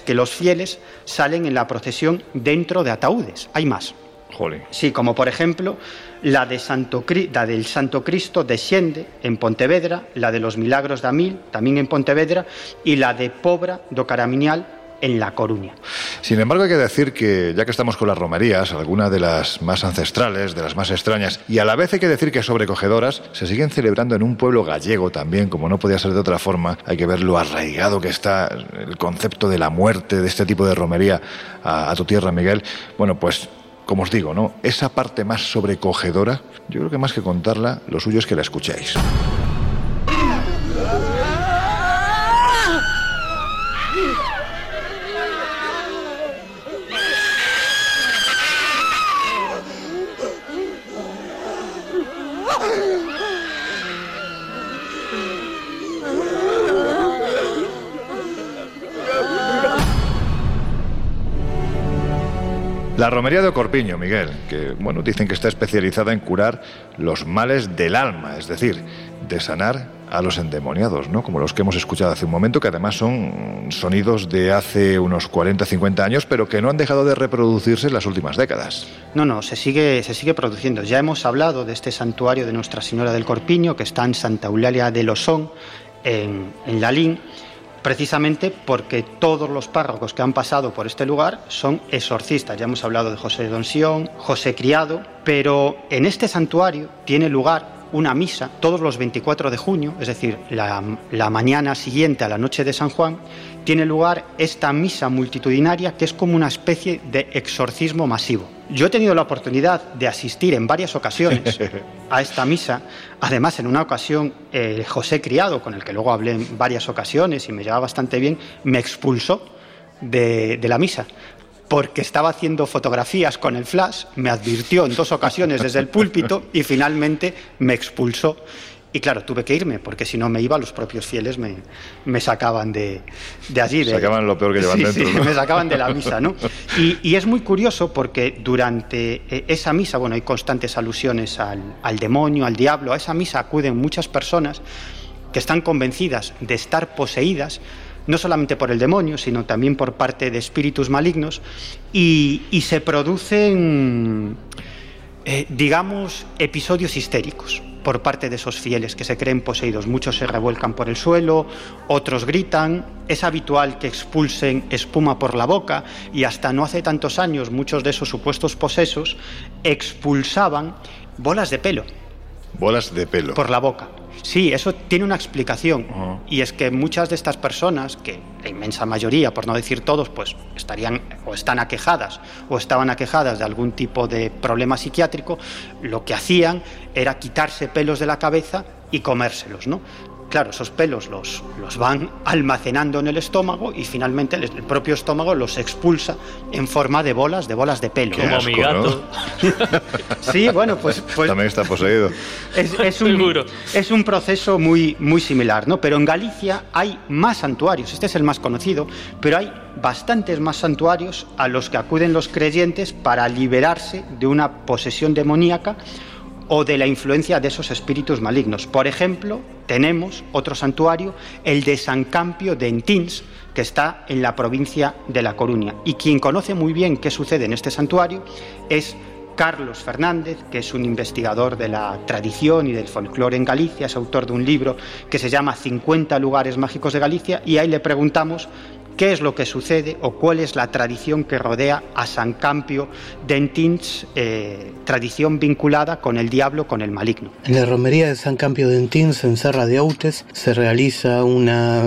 que los fieles salen en la procesión dentro de ataúdes. Hay más. Jolín. Sí, como por ejemplo la, de Santo, la del Santo Cristo de Xende en Pontevedra, la de los Milagros de Amil también en Pontevedra y la de Pobra do Caramiñal en La Coruña. Sin embargo, hay que decir que, ya que estamos con las romerías, algunas de las más ancestrales, de las más extrañas, y a la vez hay que decir que sobrecogedoras, se siguen celebrando en un pueblo gallego también, como no podía ser de otra forma. Hay que ver lo arraigado que está el concepto de la muerte, de este tipo de romería a, a tu tierra, Miguel. Bueno, pues como os digo, ¿no? Esa parte más sobrecogedora, yo creo que más que contarla, lo suyo es que la escuchéis. La romería de Ocorpiño, Miguel, que bueno, dicen que está especializada en curar los males del alma, es decir, de sanar a los endemoniados, ¿no? Como los que hemos escuchado hace un momento, que además son sonidos de hace unos 40, 50 años, pero que no han dejado de reproducirse en las últimas décadas. No, no, se sigue, se sigue produciendo. Ya hemos hablado de este santuario de Nuestra Señora del Corpiño, que está en Santa Eulalia de Losón, en, en Lalín, precisamente porque todos los párrocos que han pasado por este lugar son exorcistas. Ya hemos hablado de José Donsión, José Criado, pero en este santuario tiene lugar una misa todos los 24 de junio, es decir, la, mañana siguiente a la noche de San Juan, tiene lugar esta misa multitudinaria que es como una especie de exorcismo masivo. Yo he tenido la oportunidad de asistir en varias ocasiones [LAUGHS] a esta misa. Además, en una ocasión, eh, José Criado, con el que luego hablé en varias ocasiones y me llevaba bastante bien, me expulsó de, de la misa porque estaba haciendo fotografías con el flash, me advirtió en dos ocasiones desde el púlpito y finalmente me expulsó. Y claro, tuve que irme, porque si no me iba, los propios fieles me, me sacaban de, de allí. De, Sacaban lo peor que llevan Sí, dentro. sí, ¿no? me sacaban de la misa, ¿no? Y, y es muy curioso porque durante eh, esa misa, bueno, hay constantes alusiones al, al demonio, al diablo, a esa misa acuden muchas personas que están convencidas de estar poseídas, no solamente por el demonio, sino también por parte de espíritus malignos, y, y se producen, eh, digamos, episodios histéricos por parte de esos fieles que se creen poseídos. Muchos se revuelcan por el suelo, otros gritan, es habitual que expulsen espuma por la boca y hasta no hace tantos años muchos de esos supuestos posesos expulsaban bolas de pelo Bolas de pelo. por la boca. Sí, eso tiene una explicación. Y es que muchas de estas personas, que la inmensa mayoría, por no decir todos, pues estarían o están aquejadas o estaban aquejadas de algún tipo de problema psiquiátrico, lo que hacían era quitarse pelos de la cabeza y comérselos, ¿no? Claro, esos pelos los, los van almacenando en el estómago y finalmente el, el propio estómago los expulsa en forma de bolas, de bolas de pelo. Qué Como mi gato. [LAUGHS] sí, bueno, pues, pues También está poseído. es, es un, es un proceso muy, muy similar, ¿no? Pero en Galicia hay más santuarios, este es el más conocido, pero hay bastantes más santuarios a los que acuden los creyentes para liberarse de una posesión demoníaca o de la influencia de esos espíritus malignos. Por ejemplo, tenemos otro santuario, el de San Campio de Entins, que está en la provincia de La Coruña. Y quien conoce muy bien qué sucede en este santuario es Carlos Fernández, que es un investigador de la tradición y del folclore en Galicia, es autor de un libro que se llama 50 lugares mágicos de Galicia, y ahí le preguntamos qué es lo que sucede o cuál es la tradición que rodea a San Campio de Entins, eh, tradición vinculada con el diablo, con el maligno. En la romería de San Campio de Entins, en Serra de Autes, se realiza una,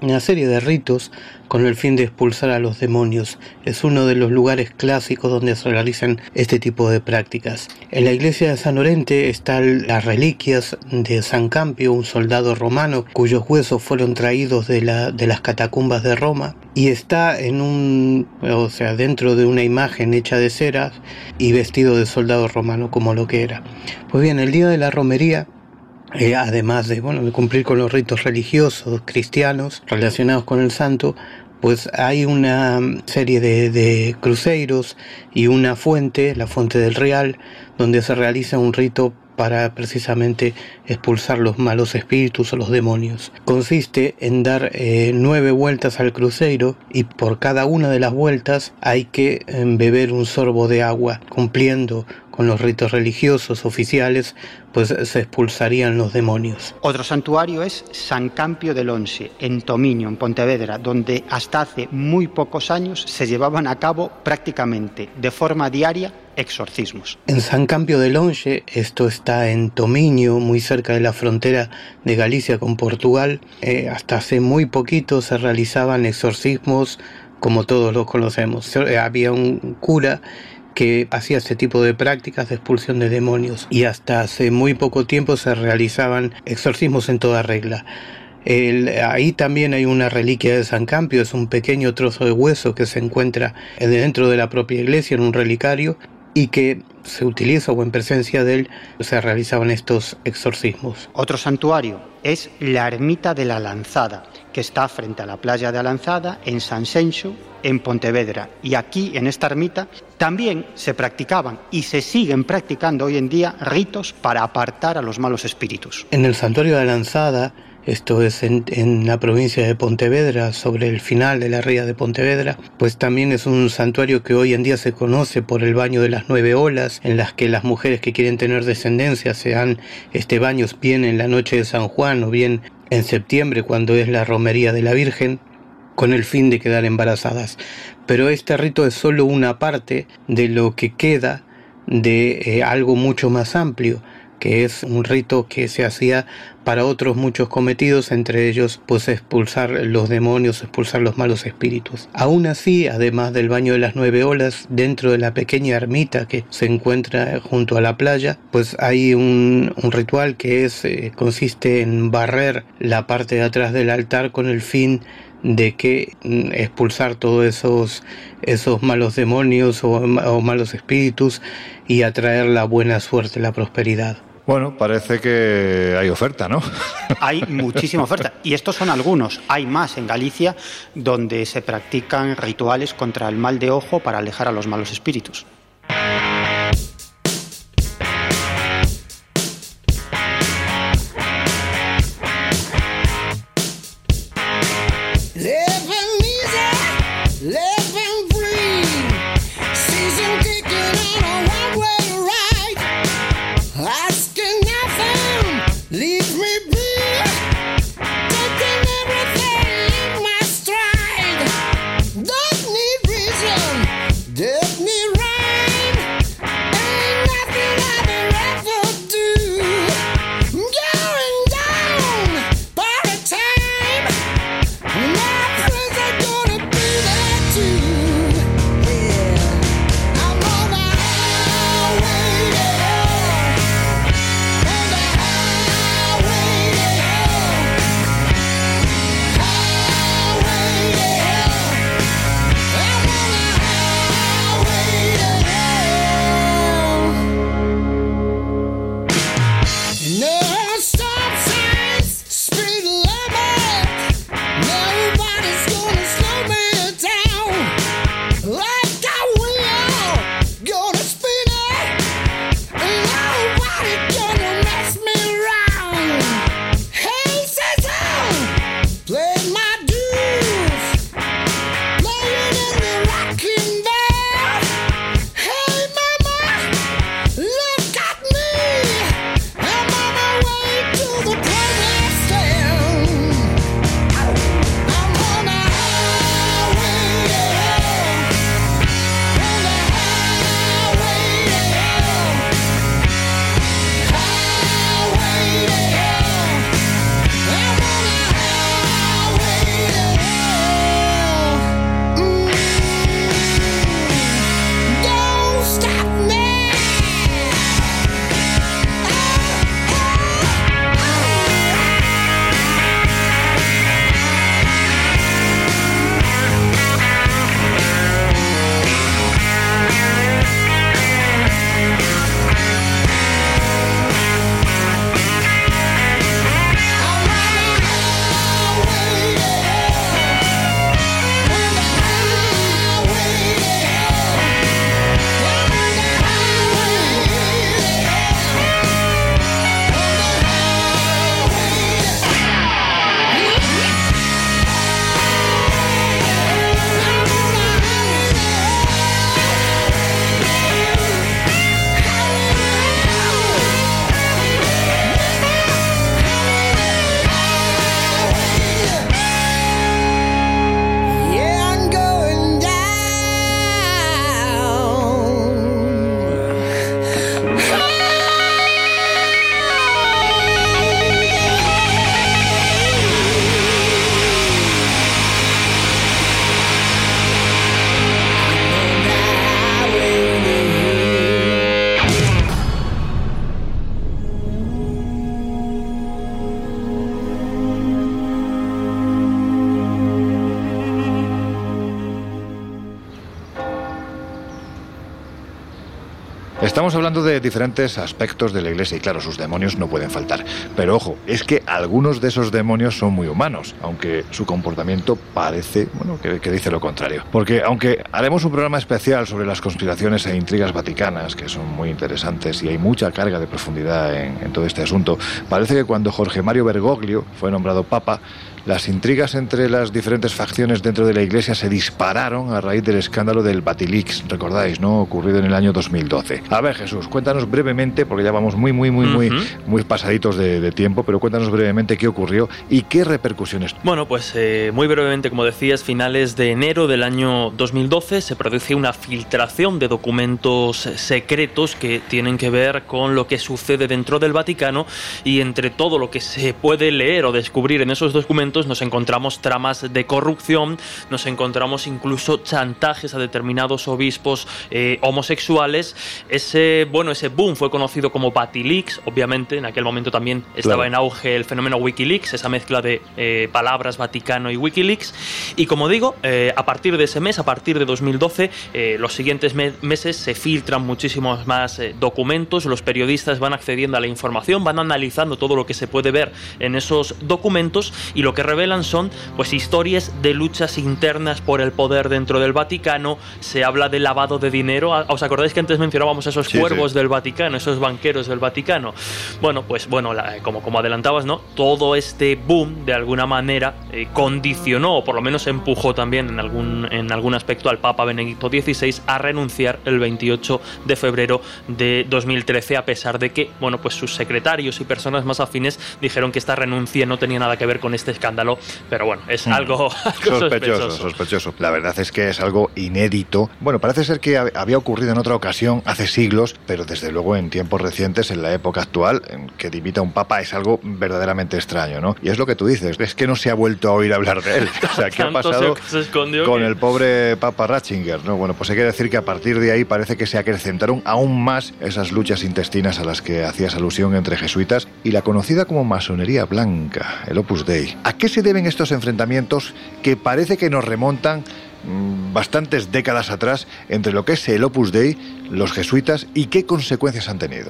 una serie de ritos con el fin de expulsar a los demonios. Es uno de los lugares clásicos donde se realizan este tipo de prácticas. En la iglesia de San Orente están las reliquias de San Campio, un soldado romano cuyos huesos fueron traídos de, la, de las catacumbas de Roma y está en un, o sea, dentro de una imagen hecha de cera y vestido de soldado romano como lo que era. Pues bien, el día de la romería eh, además de, bueno, cumplir con los ritos religiosos cristianos relacionados con el santo, pues hay una serie de, de cruceros y una fuente, la fuente del Real, donde se realiza un rito para precisamente expulsar los malos espíritus o los demonios. Consiste en dar eh, nueve vueltas al crucero y por cada una de las vueltas hay que eh, beber un sorbo de agua, cumpliendo con los ritos religiosos oficiales, pues se expulsarían los demonios. Otro santuario es San Campio del Once, en Tomiño, en Pontevedra, donde hasta hace muy pocos años se llevaban a cabo prácticamente de forma diaria exorcismos. En San Campio del Once, esto está en Tomiño, muy cerca de la frontera de Galicia con Portugal, eh, hasta hace muy poquito se realizaban exorcismos como todos los conocemos. Eh, Había un cura que hacía este tipo de prácticas de expulsión de demonios y hasta hace muy poco tiempo se realizaban exorcismos en toda regla. El- ahí también hay una reliquia de San Campio, es un pequeño trozo de hueso que se encuentra dentro de la propia iglesia en un relicario y que se utiliza o en presencia de él se realizaban estos exorcismos. Otro santuario es la Ermita de la Lanzada, que está frente a la playa de Alanzada, en San Senxo, en Pontevedra. Y aquí, en esta ermita, también se practicaban y se siguen practicando hoy en día ritos para apartar a los malos espíritus. En el santuario de Lanzada, esto es en, en la provincia de Pontevedra, sobre el final de la ría de Pontevedra, pues también es un santuario que hoy en día se conoce por el baño de las nueve olas, en las que las mujeres que quieren tener descendencia se dan este baño bien en la noche de San Juan o bien en septiembre cuando es la romería de la Virgen con el fin de quedar embarazadas. Pero este rito es solo una parte de lo que queda de eh, algo mucho más amplio, que es un rito que se hacía para otros muchos cometidos, entre ellos pues expulsar los demonios, expulsar los malos espíritus. Aún así, además del baño de las nueve olas, dentro de la pequeña ermita que se encuentra junto a la playa, pues hay un, ritual que es, eh, consiste en barrer la parte de atrás del altar con el fin de que mm, expulsar todos esos, esos malos demonios o, o malos espíritus y atraer la buena suerte, la prosperidad. Bueno, parece que hay oferta, ¿no? [LAUGHS] Hay muchísima oferta. Y estos son algunos. Hay más en Galicia donde se practican rituales contra el mal de ojo para alejar a los malos espíritus. Estamos hablando de diferentes aspectos de la iglesia y claro, sus demonios no pueden faltar. Pero ojo, es que algunos de esos demonios son muy humanos, aunque su comportamiento parece, bueno, que, dice lo contrario. Porque aunque haremos un programa especial sobre las conspiraciones e intrigas vaticanas, que son muy interesantes y hay mucha carga de profundidad en, en todo este asunto, parece que cuando Jorge Mario Bergoglio fue nombrado papa, las intrigas entre las diferentes facciones dentro de la Iglesia se dispararon a raíz del escándalo del Batilix, recordáis, ¿no? Ocurrido en el año 2012. A ver, Jesús, cuéntanos brevemente, porque ya vamos muy, muy, muy, muy, muy pasaditos de, tiempo, pero cuéntanos brevemente qué ocurrió y qué repercusiones. Bueno, pues eh, muy brevemente, como decías, finales de enero del año 2012 se produce una filtración de documentos secretos que tienen que ver con lo que sucede dentro del Vaticano y entre todo lo que se puede leer o descubrir en esos documentos nos encontramos tramas de corrupción, nos encontramos incluso chantajes a determinados obispos eh, homosexuales. Ese, bueno, ese boom fue conocido como Batileaks, obviamente, en aquel momento también estaba en auge el fenómeno Wikileaks, esa mezcla de eh, palabras Vaticano y Wikileaks. Y como digo, eh, a partir de ese mes, a partir de 2012, los siguientes meses se filtran muchísimos más documentos, los periodistas van accediendo a la información, van analizando todo lo que se puede ver en esos documentos y lo que revelan son pues historias de luchas internas por el poder dentro del Vaticano, se habla de lavado de dinero, ah, ¿os acordáis que antes mencionábamos esos cuervos del Vaticano, esos banqueros del Vaticano? Bueno, pues bueno, como, como adelantabas, ¿no? Todo este boom de alguna manera eh, condicionó o por lo menos empujó también en algún, en algún aspecto al Papa Benedicto XVI a renunciar el 28 de febrero de 2013 a pesar de que, bueno, pues sus secretarios y personas más afines dijeron que esta renuncia no tenía nada que ver con este escándalo, pero bueno, es mm. algo, [LAUGHS] sospechoso, sospechoso. La verdad es que es algo inédito. Bueno, parece ser que había ocurrido en otra ocasión hace siglos, pero desde luego en tiempos recientes, en la época actual, en que dimita un papa es algo verdaderamente extraño, ¿no? Y es lo que tú dices, es que no se ha vuelto a oír hablar de él. O sea, ¿qué ha pasado [LAUGHS] con el pobre papa Ratzinger, no? Bueno, pues hay que decir que a partir de ahí parece que se acrecentaron aún más esas luchas intestinas a las que hacías alusión entre jesuitas y la conocida como masonería blanca, el Opus Dei. ¿A qué se deben estos enfrentamientos que parece que nos remontan mm, bastantes décadas atrás entre lo que es el Opus Dei, los jesuitas y qué consecuencias han tenido.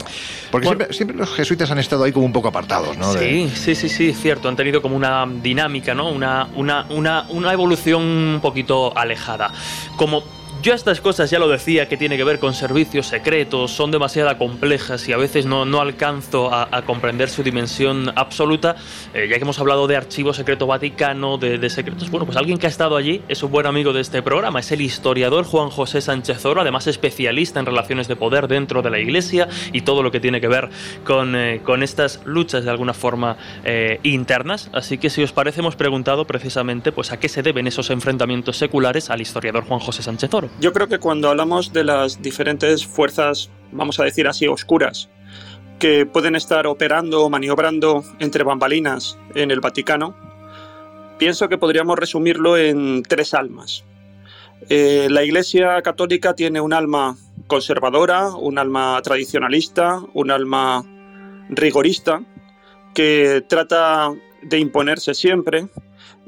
Porque siempre, los jesuitas han estado ahí como un poco apartados, ¿no? Sí, sí, sí, sí, cierto. Han tenido como una dinámica, ¿no? Una, una, una, una evolución un poquito alejada. Como yo estas cosas ya lo decía que tiene que ver con servicios secretos, son demasiado complejas y a veces no, no alcanzo a, comprender su dimensión absoluta, eh, ya que hemos hablado de archivo secreto vaticano, de, secretos, bueno, pues alguien que ha estado allí es un buen amigo de este programa, es el historiador Juan José Sánchez Oro, además especialista en relaciones de poder dentro de la iglesia y todo lo que tiene que ver con, eh, con estas luchas de alguna forma eh, internas, así que si os parece hemos preguntado precisamente pues a qué se deben esos enfrentamientos seculares al historiador Juan José Sánchez Oro. Yo creo que cuando hablamos de las diferentes fuerzas, vamos a decir así, oscuras, que pueden estar operando o maniobrando entre bambalinas en el Vaticano, pienso que podríamos resumirlo en tres almas. Eh, la Iglesia Católica tiene un alma conservadora, un alma tradicionalista, un alma rigorista, que trata de imponerse siempre,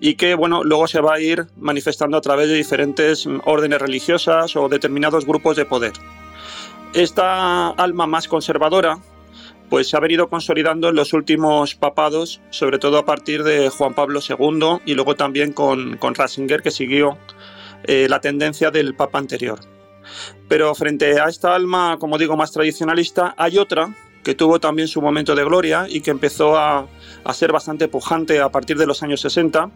y que bueno, luego se va a ir manifestando a través de diferentes órdenes religiosas o determinados grupos de poder. Esta alma más conservadora pues se ha venido consolidando en los últimos papados, sobre todo a partir de Juan Pablo II y luego también con, con Ratzinger, que siguió eh, la tendencia del papa anterior. Pero frente a esta alma, como digo, más tradicionalista, hay otra que tuvo también su momento de gloria y que empezó a, ser bastante pujante a partir de los años 60,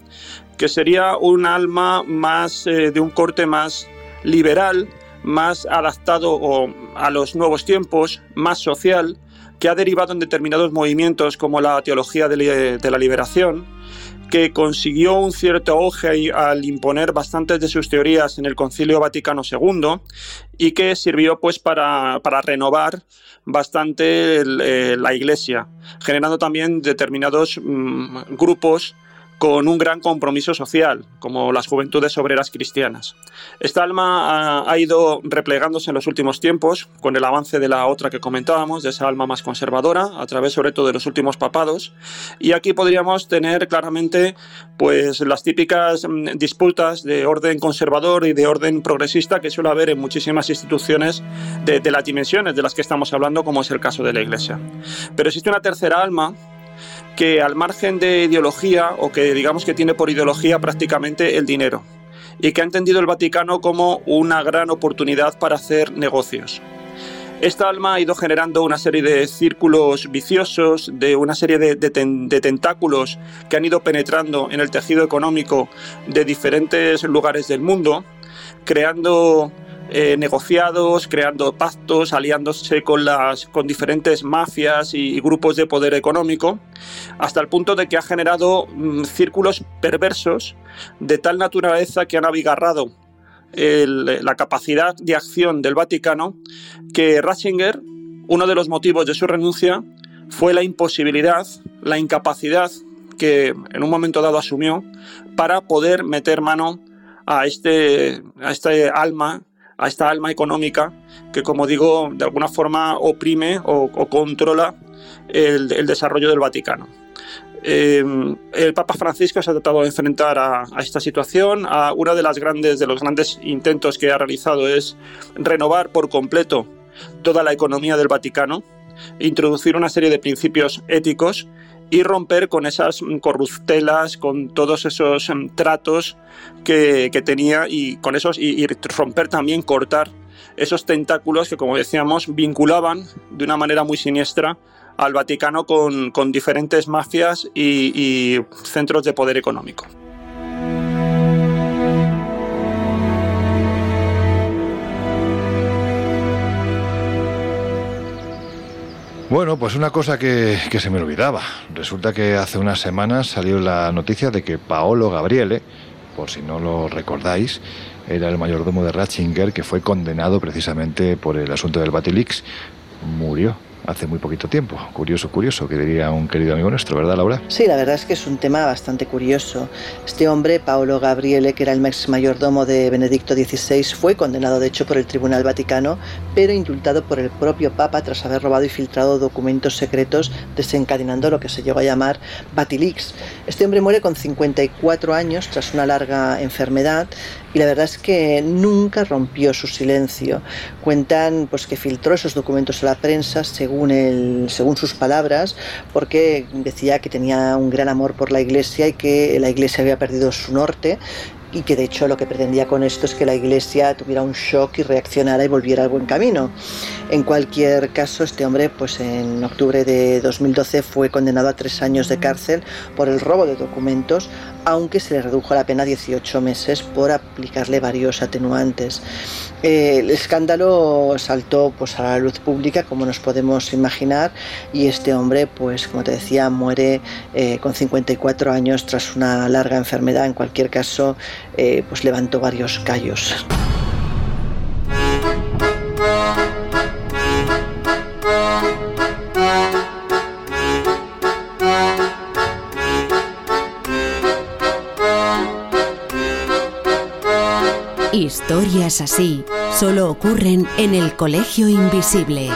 que sería un alma más eh, de un corte más liberal, más adaptado a los nuevos tiempos, más social, que ha derivado en determinados movimientos como la teología de la liberación, que consiguió un cierto auge al imponer bastantes de sus teorías en el Concilio Vaticano II y que sirvió pues para, renovar bastante eh, la Iglesia, generando también determinados mm, grupos con un gran compromiso social, como las juventudes obreras cristianas. Esta alma ha, ido replegándose en los últimos tiempos, con el avance de la otra que comentábamos, de esa alma más conservadora, a través sobre todo de los últimos papados, y aquí podríamos tener claramente pues las típicas mm, disputas de orden conservador y de orden progresista que suele haber en muchísimas instituciones de, de las dimensiones de las que estamos hablando, como es el caso de la Iglesia. Pero existe una tercera alma que al margen de ideología o que digamos que tiene por ideología prácticamente el dinero y que ha entendido el Vaticano como una gran oportunidad para hacer negocios. Esta alma ha ido generando una serie de círculos viciosos, de una serie de, tentáculos que han ido penetrando en el tejido económico de diferentes lugares del mundo, creando eh, negociados, creando pactos, aliándose con, las, con diferentes mafias y, grupos de poder económico, hasta el punto de que ha generado mm, círculos perversos de tal naturaleza que han abigarrado la capacidad de acción del Vaticano que Ratzinger, uno de los motivos de su renuncia, fue la imposibilidad, la incapacidad que en un momento dado asumió para poder meter mano a este, a este alma, a esta alma económica que, como digo, de alguna forma oprime o, controla el, desarrollo del Vaticano. Eh, el Papa Francisco se ha tratado de enfrentar a, esta situación. A una de las grandes, de los grandes intentos que ha realizado es renovar por completo toda la economía del Vaticano, introducir una serie de principios éticos y romper con esas corruptelas, con todos esos em, tratos que, tenía y con esos y, romper también, cortar esos tentáculos que, como decíamos, vinculaban de una manera muy siniestra al Vaticano con, diferentes mafias y centros de poder económico. Bueno, pues una cosa que, se me olvidaba. Resulta que hace unas semanas salió la noticia de que Paolo Gabriele, por si no lo recordáis, era el mayordomo de Ratzinger que fue condenado precisamente por el asunto del Batilix. Murió hace muy poquito tiempo. Curioso, curioso, que diría un querido amigo nuestro, ¿verdad, Laura? Sí, la verdad es que es un tema bastante curioso. Este hombre, Paolo Gabriele, que era el ex mayordomo de Benedicto XVI, fue condenado de hecho por el Tribunal Vaticano, pero indultado por el propio Papa tras haber robado y filtrado documentos secretos, desencadenando lo que se llegó a llamar Batilix. Este hombre muere con 54 años tras una larga enfermedad y la verdad es que nunca rompió su silencio. Cuentan pues que filtró esos documentos a la prensa según el, según sus palabras, porque decía que tenía un gran amor por la iglesia y que la iglesia había perdido su norte y que de hecho lo que pretendía con esto es que la Iglesia tuviera un shock y reaccionara y volviera al buen camino. En cualquier caso, este hombre, pues en octubre de 2012 fue condenado a tres años de cárcel por el robo de documentos, aunque se le redujo la pena a 18 meses por aplicarle varios atenuantes. Eh, el escándalo saltó pues, a la luz pública, como nos podemos imaginar, y este hombre, pues como te decía, muere eh, con 54 años tras una larga enfermedad. En cualquier caso, eh, pues levantó varios callos. Historias así solo ocurren en el Colegio Invisible.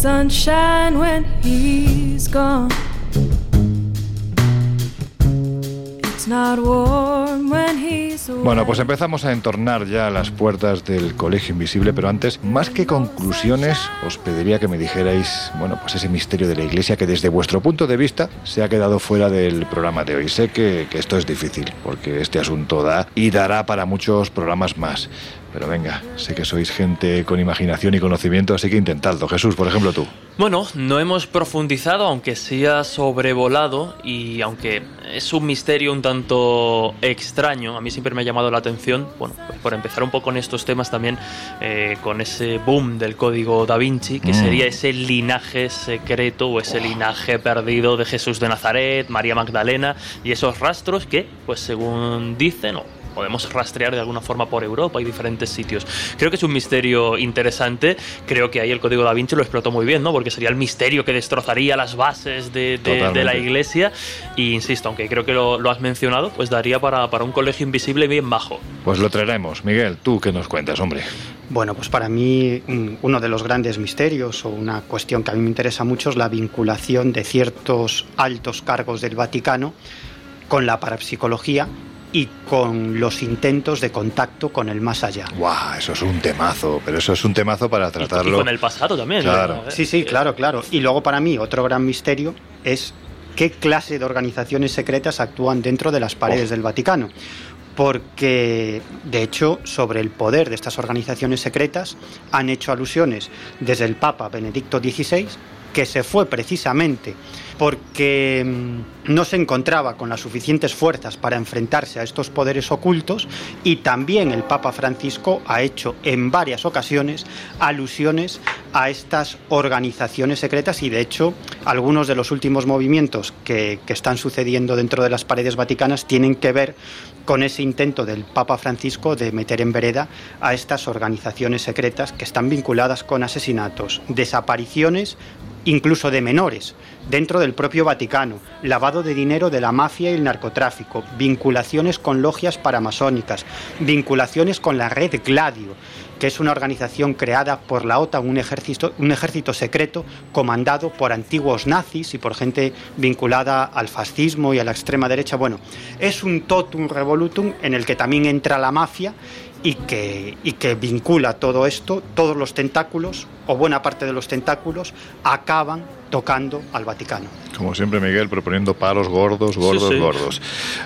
sunshine when he's gone. Bueno, pues empezamos a entornar ya las puertas del Colegio Invisible, pero antes, más que conclusiones, os pediría que me dijerais, bueno, pues ese misterio de la Iglesia que desde vuestro punto de vista se ha quedado fuera del programa de hoy. Sé que, que esto es difícil, porque este asunto da y dará para muchos programas más. Pero venga, sé que sois gente con imaginación y conocimiento, así que intentadlo. Jesús, por ejemplo, tú. Bueno, no hemos profundizado, aunque sí ha sobrevolado y aunque es un misterio un tanto extraño, a mí siempre me ha llamado la atención, bueno, pues por empezar un poco en estos temas también, eh, con ese boom del código da Vinci, que mm. sería ese linaje secreto o ese linaje perdido de Jesús de Nazaret, María Magdalena y esos rastros que, pues según dicen, o podemos rastrear de alguna forma por Europa y diferentes sitios. Creo que es un misterio interesante. Creo que ahí el código da Vinci lo explotó muy bien, ¿no? Porque sería el misterio que destrozaría las bases de, la iglesia. Y insisto, aunque creo que lo, has mencionado, pues daría para, para un colegio invisible bien bajo. Pues lo traeremos. Miguel, ¿tú qué nos cuentas, hombre? Bueno, pues para mí uno de los grandes misterios o una cuestión que a mí me interesa mucho es la vinculación de ciertos altos cargos del Vaticano con la parapsicología y con los intentos de contacto con el más allá. ¡Guau! Eso es un temazo, pero eso es un temazo para tratarlo. Y, con el pasado también. Claro. Sí, sí, claro, claro. Y luego para mí otro gran misterio es qué clase de organizaciones secretas actúan dentro de las paredes oh. del Vaticano porque de hecho sobre el poder de estas organizaciones secretas han hecho alusiones desde el Papa Benedicto XVI, que se fue precisamente porque mm, no se encontraba con las suficientes fuerzas para enfrentarse a estos poderes ocultos y también el Papa Francisco ha hecho en varias ocasiones alusiones a estas organizaciones secretas y de hecho algunos de los últimos movimientos que, que están sucediendo dentro de las paredes vaticanas tienen que ver con ese intento del Papa Francisco de meter en vereda a estas organizaciones secretas que están vinculadas con asesinatos, desapariciones, incluso de menores, dentro del propio Vaticano, lavado de dinero de la mafia y el narcotráfico, vinculaciones con logias paramasónicas, vinculaciones con la red Gladio, que es una organización creada por la OTAN, un ejército, un ejército secreto comandado por antiguos nazis y por gente vinculada al fascismo y a la extrema derecha. Bueno, es un totum revolutum en el que también entra la mafia y que, y que vincula todo esto, todos los tentáculos, o buena parte de los tentáculos, acaban tocando al Vaticano. Como siempre, Miguel, proponiendo palos gordos, gordos, Sí, sí. gordos.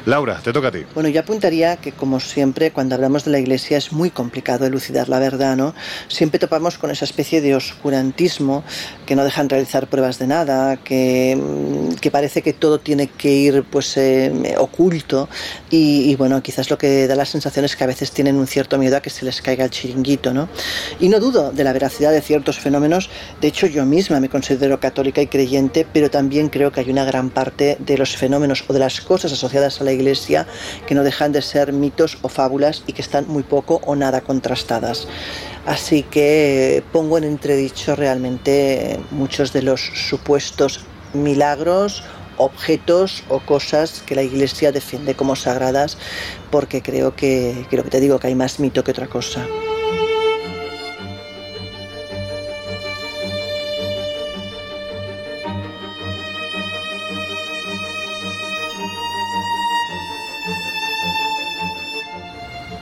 Laura, te toca a ti. Bueno, yo apuntaría que, como siempre, cuando hablamos de la Iglesia es muy complicado elucidar la verdad, ¿no? Siempre topamos con esa especie de oscurantismo que no dejan realizar pruebas de nada, que, mm, que parece que todo tiene que ir pues eh, oculto y, y, bueno, quizás lo que da la sensación es que a veces tienen un cierto miedo a que se les caiga el chiringuito, ¿no? Y no dudo de la veracidad de ciertos fenómenos, de hecho yo misma me considero católica y creyente, pero también creo que hay una gran parte de los fenómenos o de las cosas asociadas a la Iglesia que no dejan de ser mitos o fábulas y que están muy poco o nada contrastadas. Así que pongo en entredicho realmente muchos de los supuestos milagros, objetos o cosas que la Iglesia defiende como sagradas, porque creo que, creo que te digo que hay más mito que otra cosa.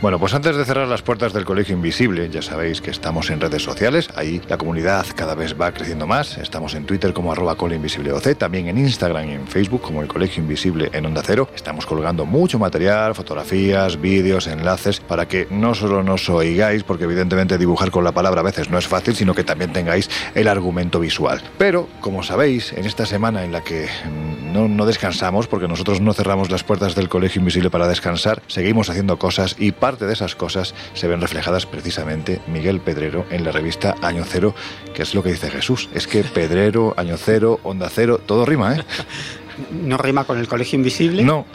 Bueno, pues antes de cerrar las puertas del Colegio Invisible, ya sabéis que estamos en redes sociales, ahí la comunidad cada vez va creciendo más, estamos en Twitter como arroba coleinvisibleoc, también en Instagram y en Facebook como el Colegio Invisible en Onda Cero, estamos colgando mucho material, fotografías, vídeos, enlaces, para que no solo nos oigáis, porque evidentemente dibujar con la palabra a veces no es fácil, sino que también tengáis el argumento visual. Pero, como sabéis, en esta semana en la que no, no descansamos, porque nosotros no cerramos las puertas del Colegio Invisible para descansar, seguimos haciendo cosas y parte de esas cosas se ven reflejadas precisamente Miguel Pedrero en la revista Año Cero, que es lo que dice Jesús. Es que Pedrero, Año Cero, Onda Cero, todo rima, ¿eh? [LAUGHS] No rima con el Colegio Invisible, No.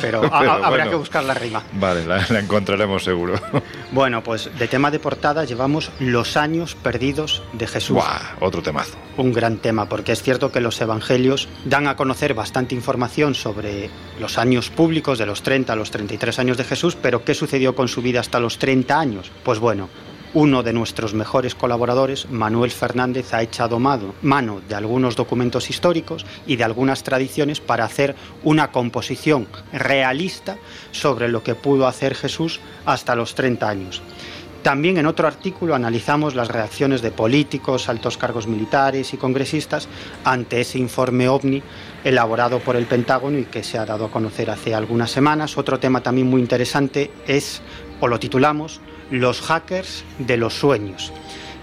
pero, Pero a- a- habrá bueno. que buscar la rima. Vale, la, la encontraremos seguro. [LAUGHS] Bueno, pues de tema de portada llevamos los años perdidos de Jesús. Buah, otro temazo. Un gran tema, porque es cierto que los evangelios dan a conocer bastante información sobre los años públicos, de los 30 a los 33 años de Jesús, pero ¿qué sucedió con su vida hasta los 30 años? Pues bueno, uno de nuestros mejores colaboradores, Manuel Fernández, ha echado mano, de algunos documentos históricos y de algunas tradiciones para hacer una composición realista sobre lo que pudo hacer Jesús hasta los 30 años. También en otro artículo analizamos las reacciones de políticos, altos cargos militares y congresistas ante ese informe ovni elaborado por el Pentágono y que se ha dado a conocer hace algunas semanas. Otro tema también muy interesante es, o lo titulamos, Los hackers de los sueños.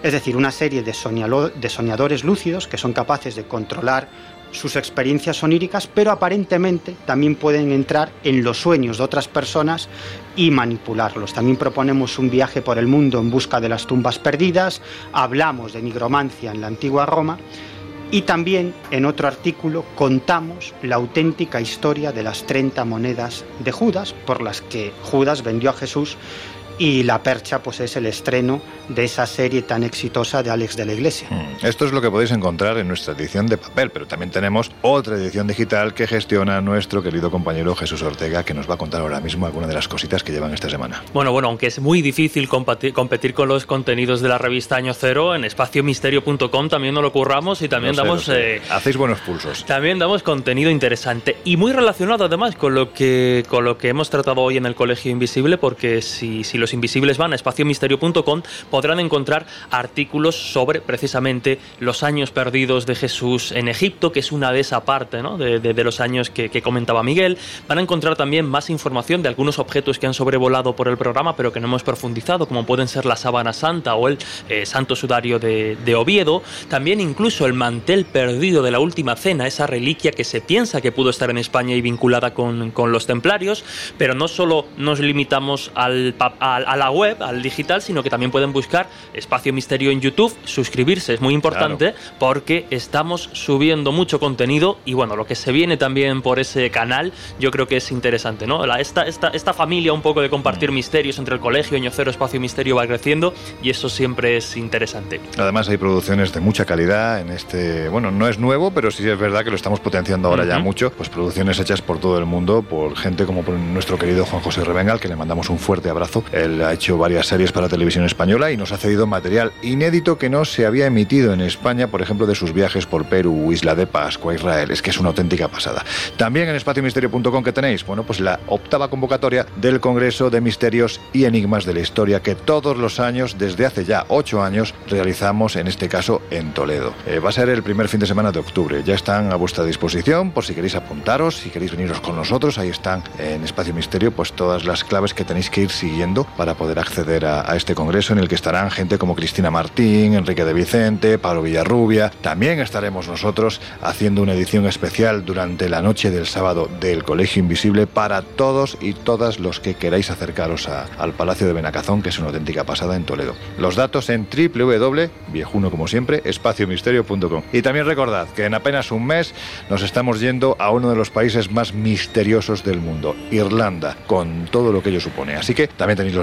Es decir, una serie de, soñadores lúcidos que son capaces de controlar sus experiencias oníricas, pero aparentemente también pueden entrar en los sueños de otras personas y manipularlos. También proponemos un viaje por el mundo en busca de las tumbas perdidas, hablamos de nigromancia en la antigua Roma y también en otro artículo contamos la auténtica historia de las 30 monedas de Judas por las que Judas vendió a Jesús y La Percha pues es el estreno de esa serie tan exitosa de Alex de la Iglesia. Esto es lo que podéis encontrar en nuestra edición de papel, pero también tenemos otra edición digital que gestiona nuestro querido compañero Jesús Ortega, que nos va a contar ahora mismo algunas de las cositas que llevan esta semana. Bueno, bueno, aunque es muy difícil competir con los contenidos de la revista Año Cero, en espaciomisterio.com también nos lo curramos y también Lo sé, damos... lo sé. eh, Hacéis buenos pulsos. También damos contenido interesante y muy relacionado además con lo que con lo que hemos tratado hoy en el Colegio Invisible, porque si, si los invisibles van a espaciomisterio.com podrán encontrar artículos sobre precisamente los años perdidos de Jesús en Egipto, que es una de esa parte ¿no? de, los años que, comentaba Miguel. Van a encontrar también más información de algunos objetos que han sobrevolado por el programa, pero que no hemos profundizado, como pueden ser la sábana santa o el eh, santo sudario de, Oviedo. También incluso el mantel perdido de la última cena, esa reliquia que se piensa que pudo estar en España y vinculada con, con los templarios, pero no solo nos limitamos al, a, la web, al digital, sino que también pueden buscar Espacio Misterio en YouTube, suscribirse es muy importante porque estamos subiendo mucho contenido y bueno, lo que se viene también por ese canal yo creo que es interesante, ¿no? La, esta, esta, esta familia un poco de compartir mm. misterios entre el colegio, Año Cero, Espacio Misterio va creciendo y eso siempre es interesante. Además hay producciones de mucha calidad en este, bueno, no es nuevo, pero sí es verdad que lo estamos potenciando ahora ya mucho, pues producciones hechas por todo el mundo, por gente como por nuestro querido Juan José Revengal, que le mandamos un fuerte abrazo. Él ha hecho varias series para televisión española y nos ha cedido material inédito que no se había emitido en España, por ejemplo, de sus viajes por Perú, Isla de Pascua, Israel. Es que es una auténtica pasada. También en espaciomisterio.com que tenéis, bueno, pues la octava convocatoria del Congreso de Misterios y Enigmas de la Historia que todos los años, desde hace ya ocho años, realizamos, en este caso, en Toledo. Eh, va a ser el primer fin de semana de octubre. Ya están a vuestra disposición por si queréis apuntaros, si queréis veniros con nosotros. Ahí están en Espacio Misterio, pues todas las claves que tenéis que ir siguiendo para poder acceder a, este congreso en el que estarán gente como Cristina Martín, Enrique de Vicente, Pablo Villarrubia. También estaremos nosotros haciendo una edición especial durante la noche del sábado del Colegio Invisible para todos y todas los que queráis acercaros al Palacio de Benacazón, que es una auténtica pasada en Toledo. Los datos en www, como siempre, espaciomisterio.com. Y también recordad que en apenas un mes nos estamos yendo a uno de los países más misteriosos del mundo, Irlanda, con todo lo que ello supone. Así que también tenéis los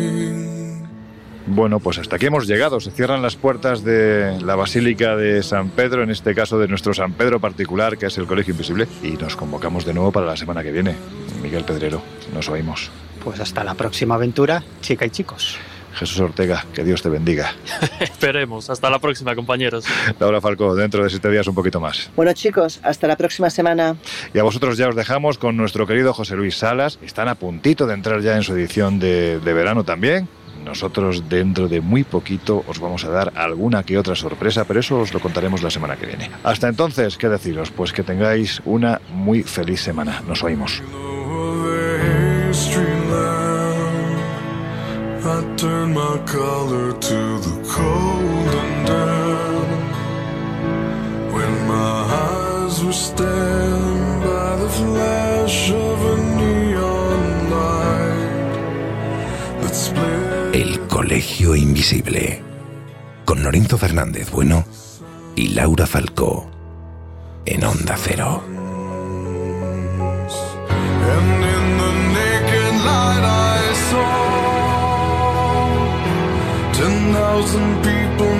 Bueno, pues hasta aquí hemos llegado. Se cierran las puertas de la Basílica de San Pedro, en este caso de nuestro San Pedro particular, que es el Colegio Invisible, y nos convocamos de nuevo para la semana que viene. Miguel Pedrero, nos oímos. Pues hasta la próxima aventura, chica y chicos. Jesús Ortega, que Dios te bendiga. [LAUGHS] Esperemos. Hasta la próxima, compañeros. Laura Falcó, dentro de siete días un poquito más. Bueno, chicos, hasta la próxima semana. Y a vosotros ya os dejamos con nuestro querido José Luis Salas. Están a puntito de entrar ya en su edición de, de verano también. Nosotros dentro de muy poquito os vamos a dar alguna que otra sorpresa, pero eso os lo contaremos la semana que viene. Hasta entonces, ¿qué deciros? Pues que tengáis una muy feliz semana. Nos oímos. Were by the flash of a neon Colegio Invisible. Con Lorenzo Fernández Bueno y Laura Falcó. En Onda Cero. And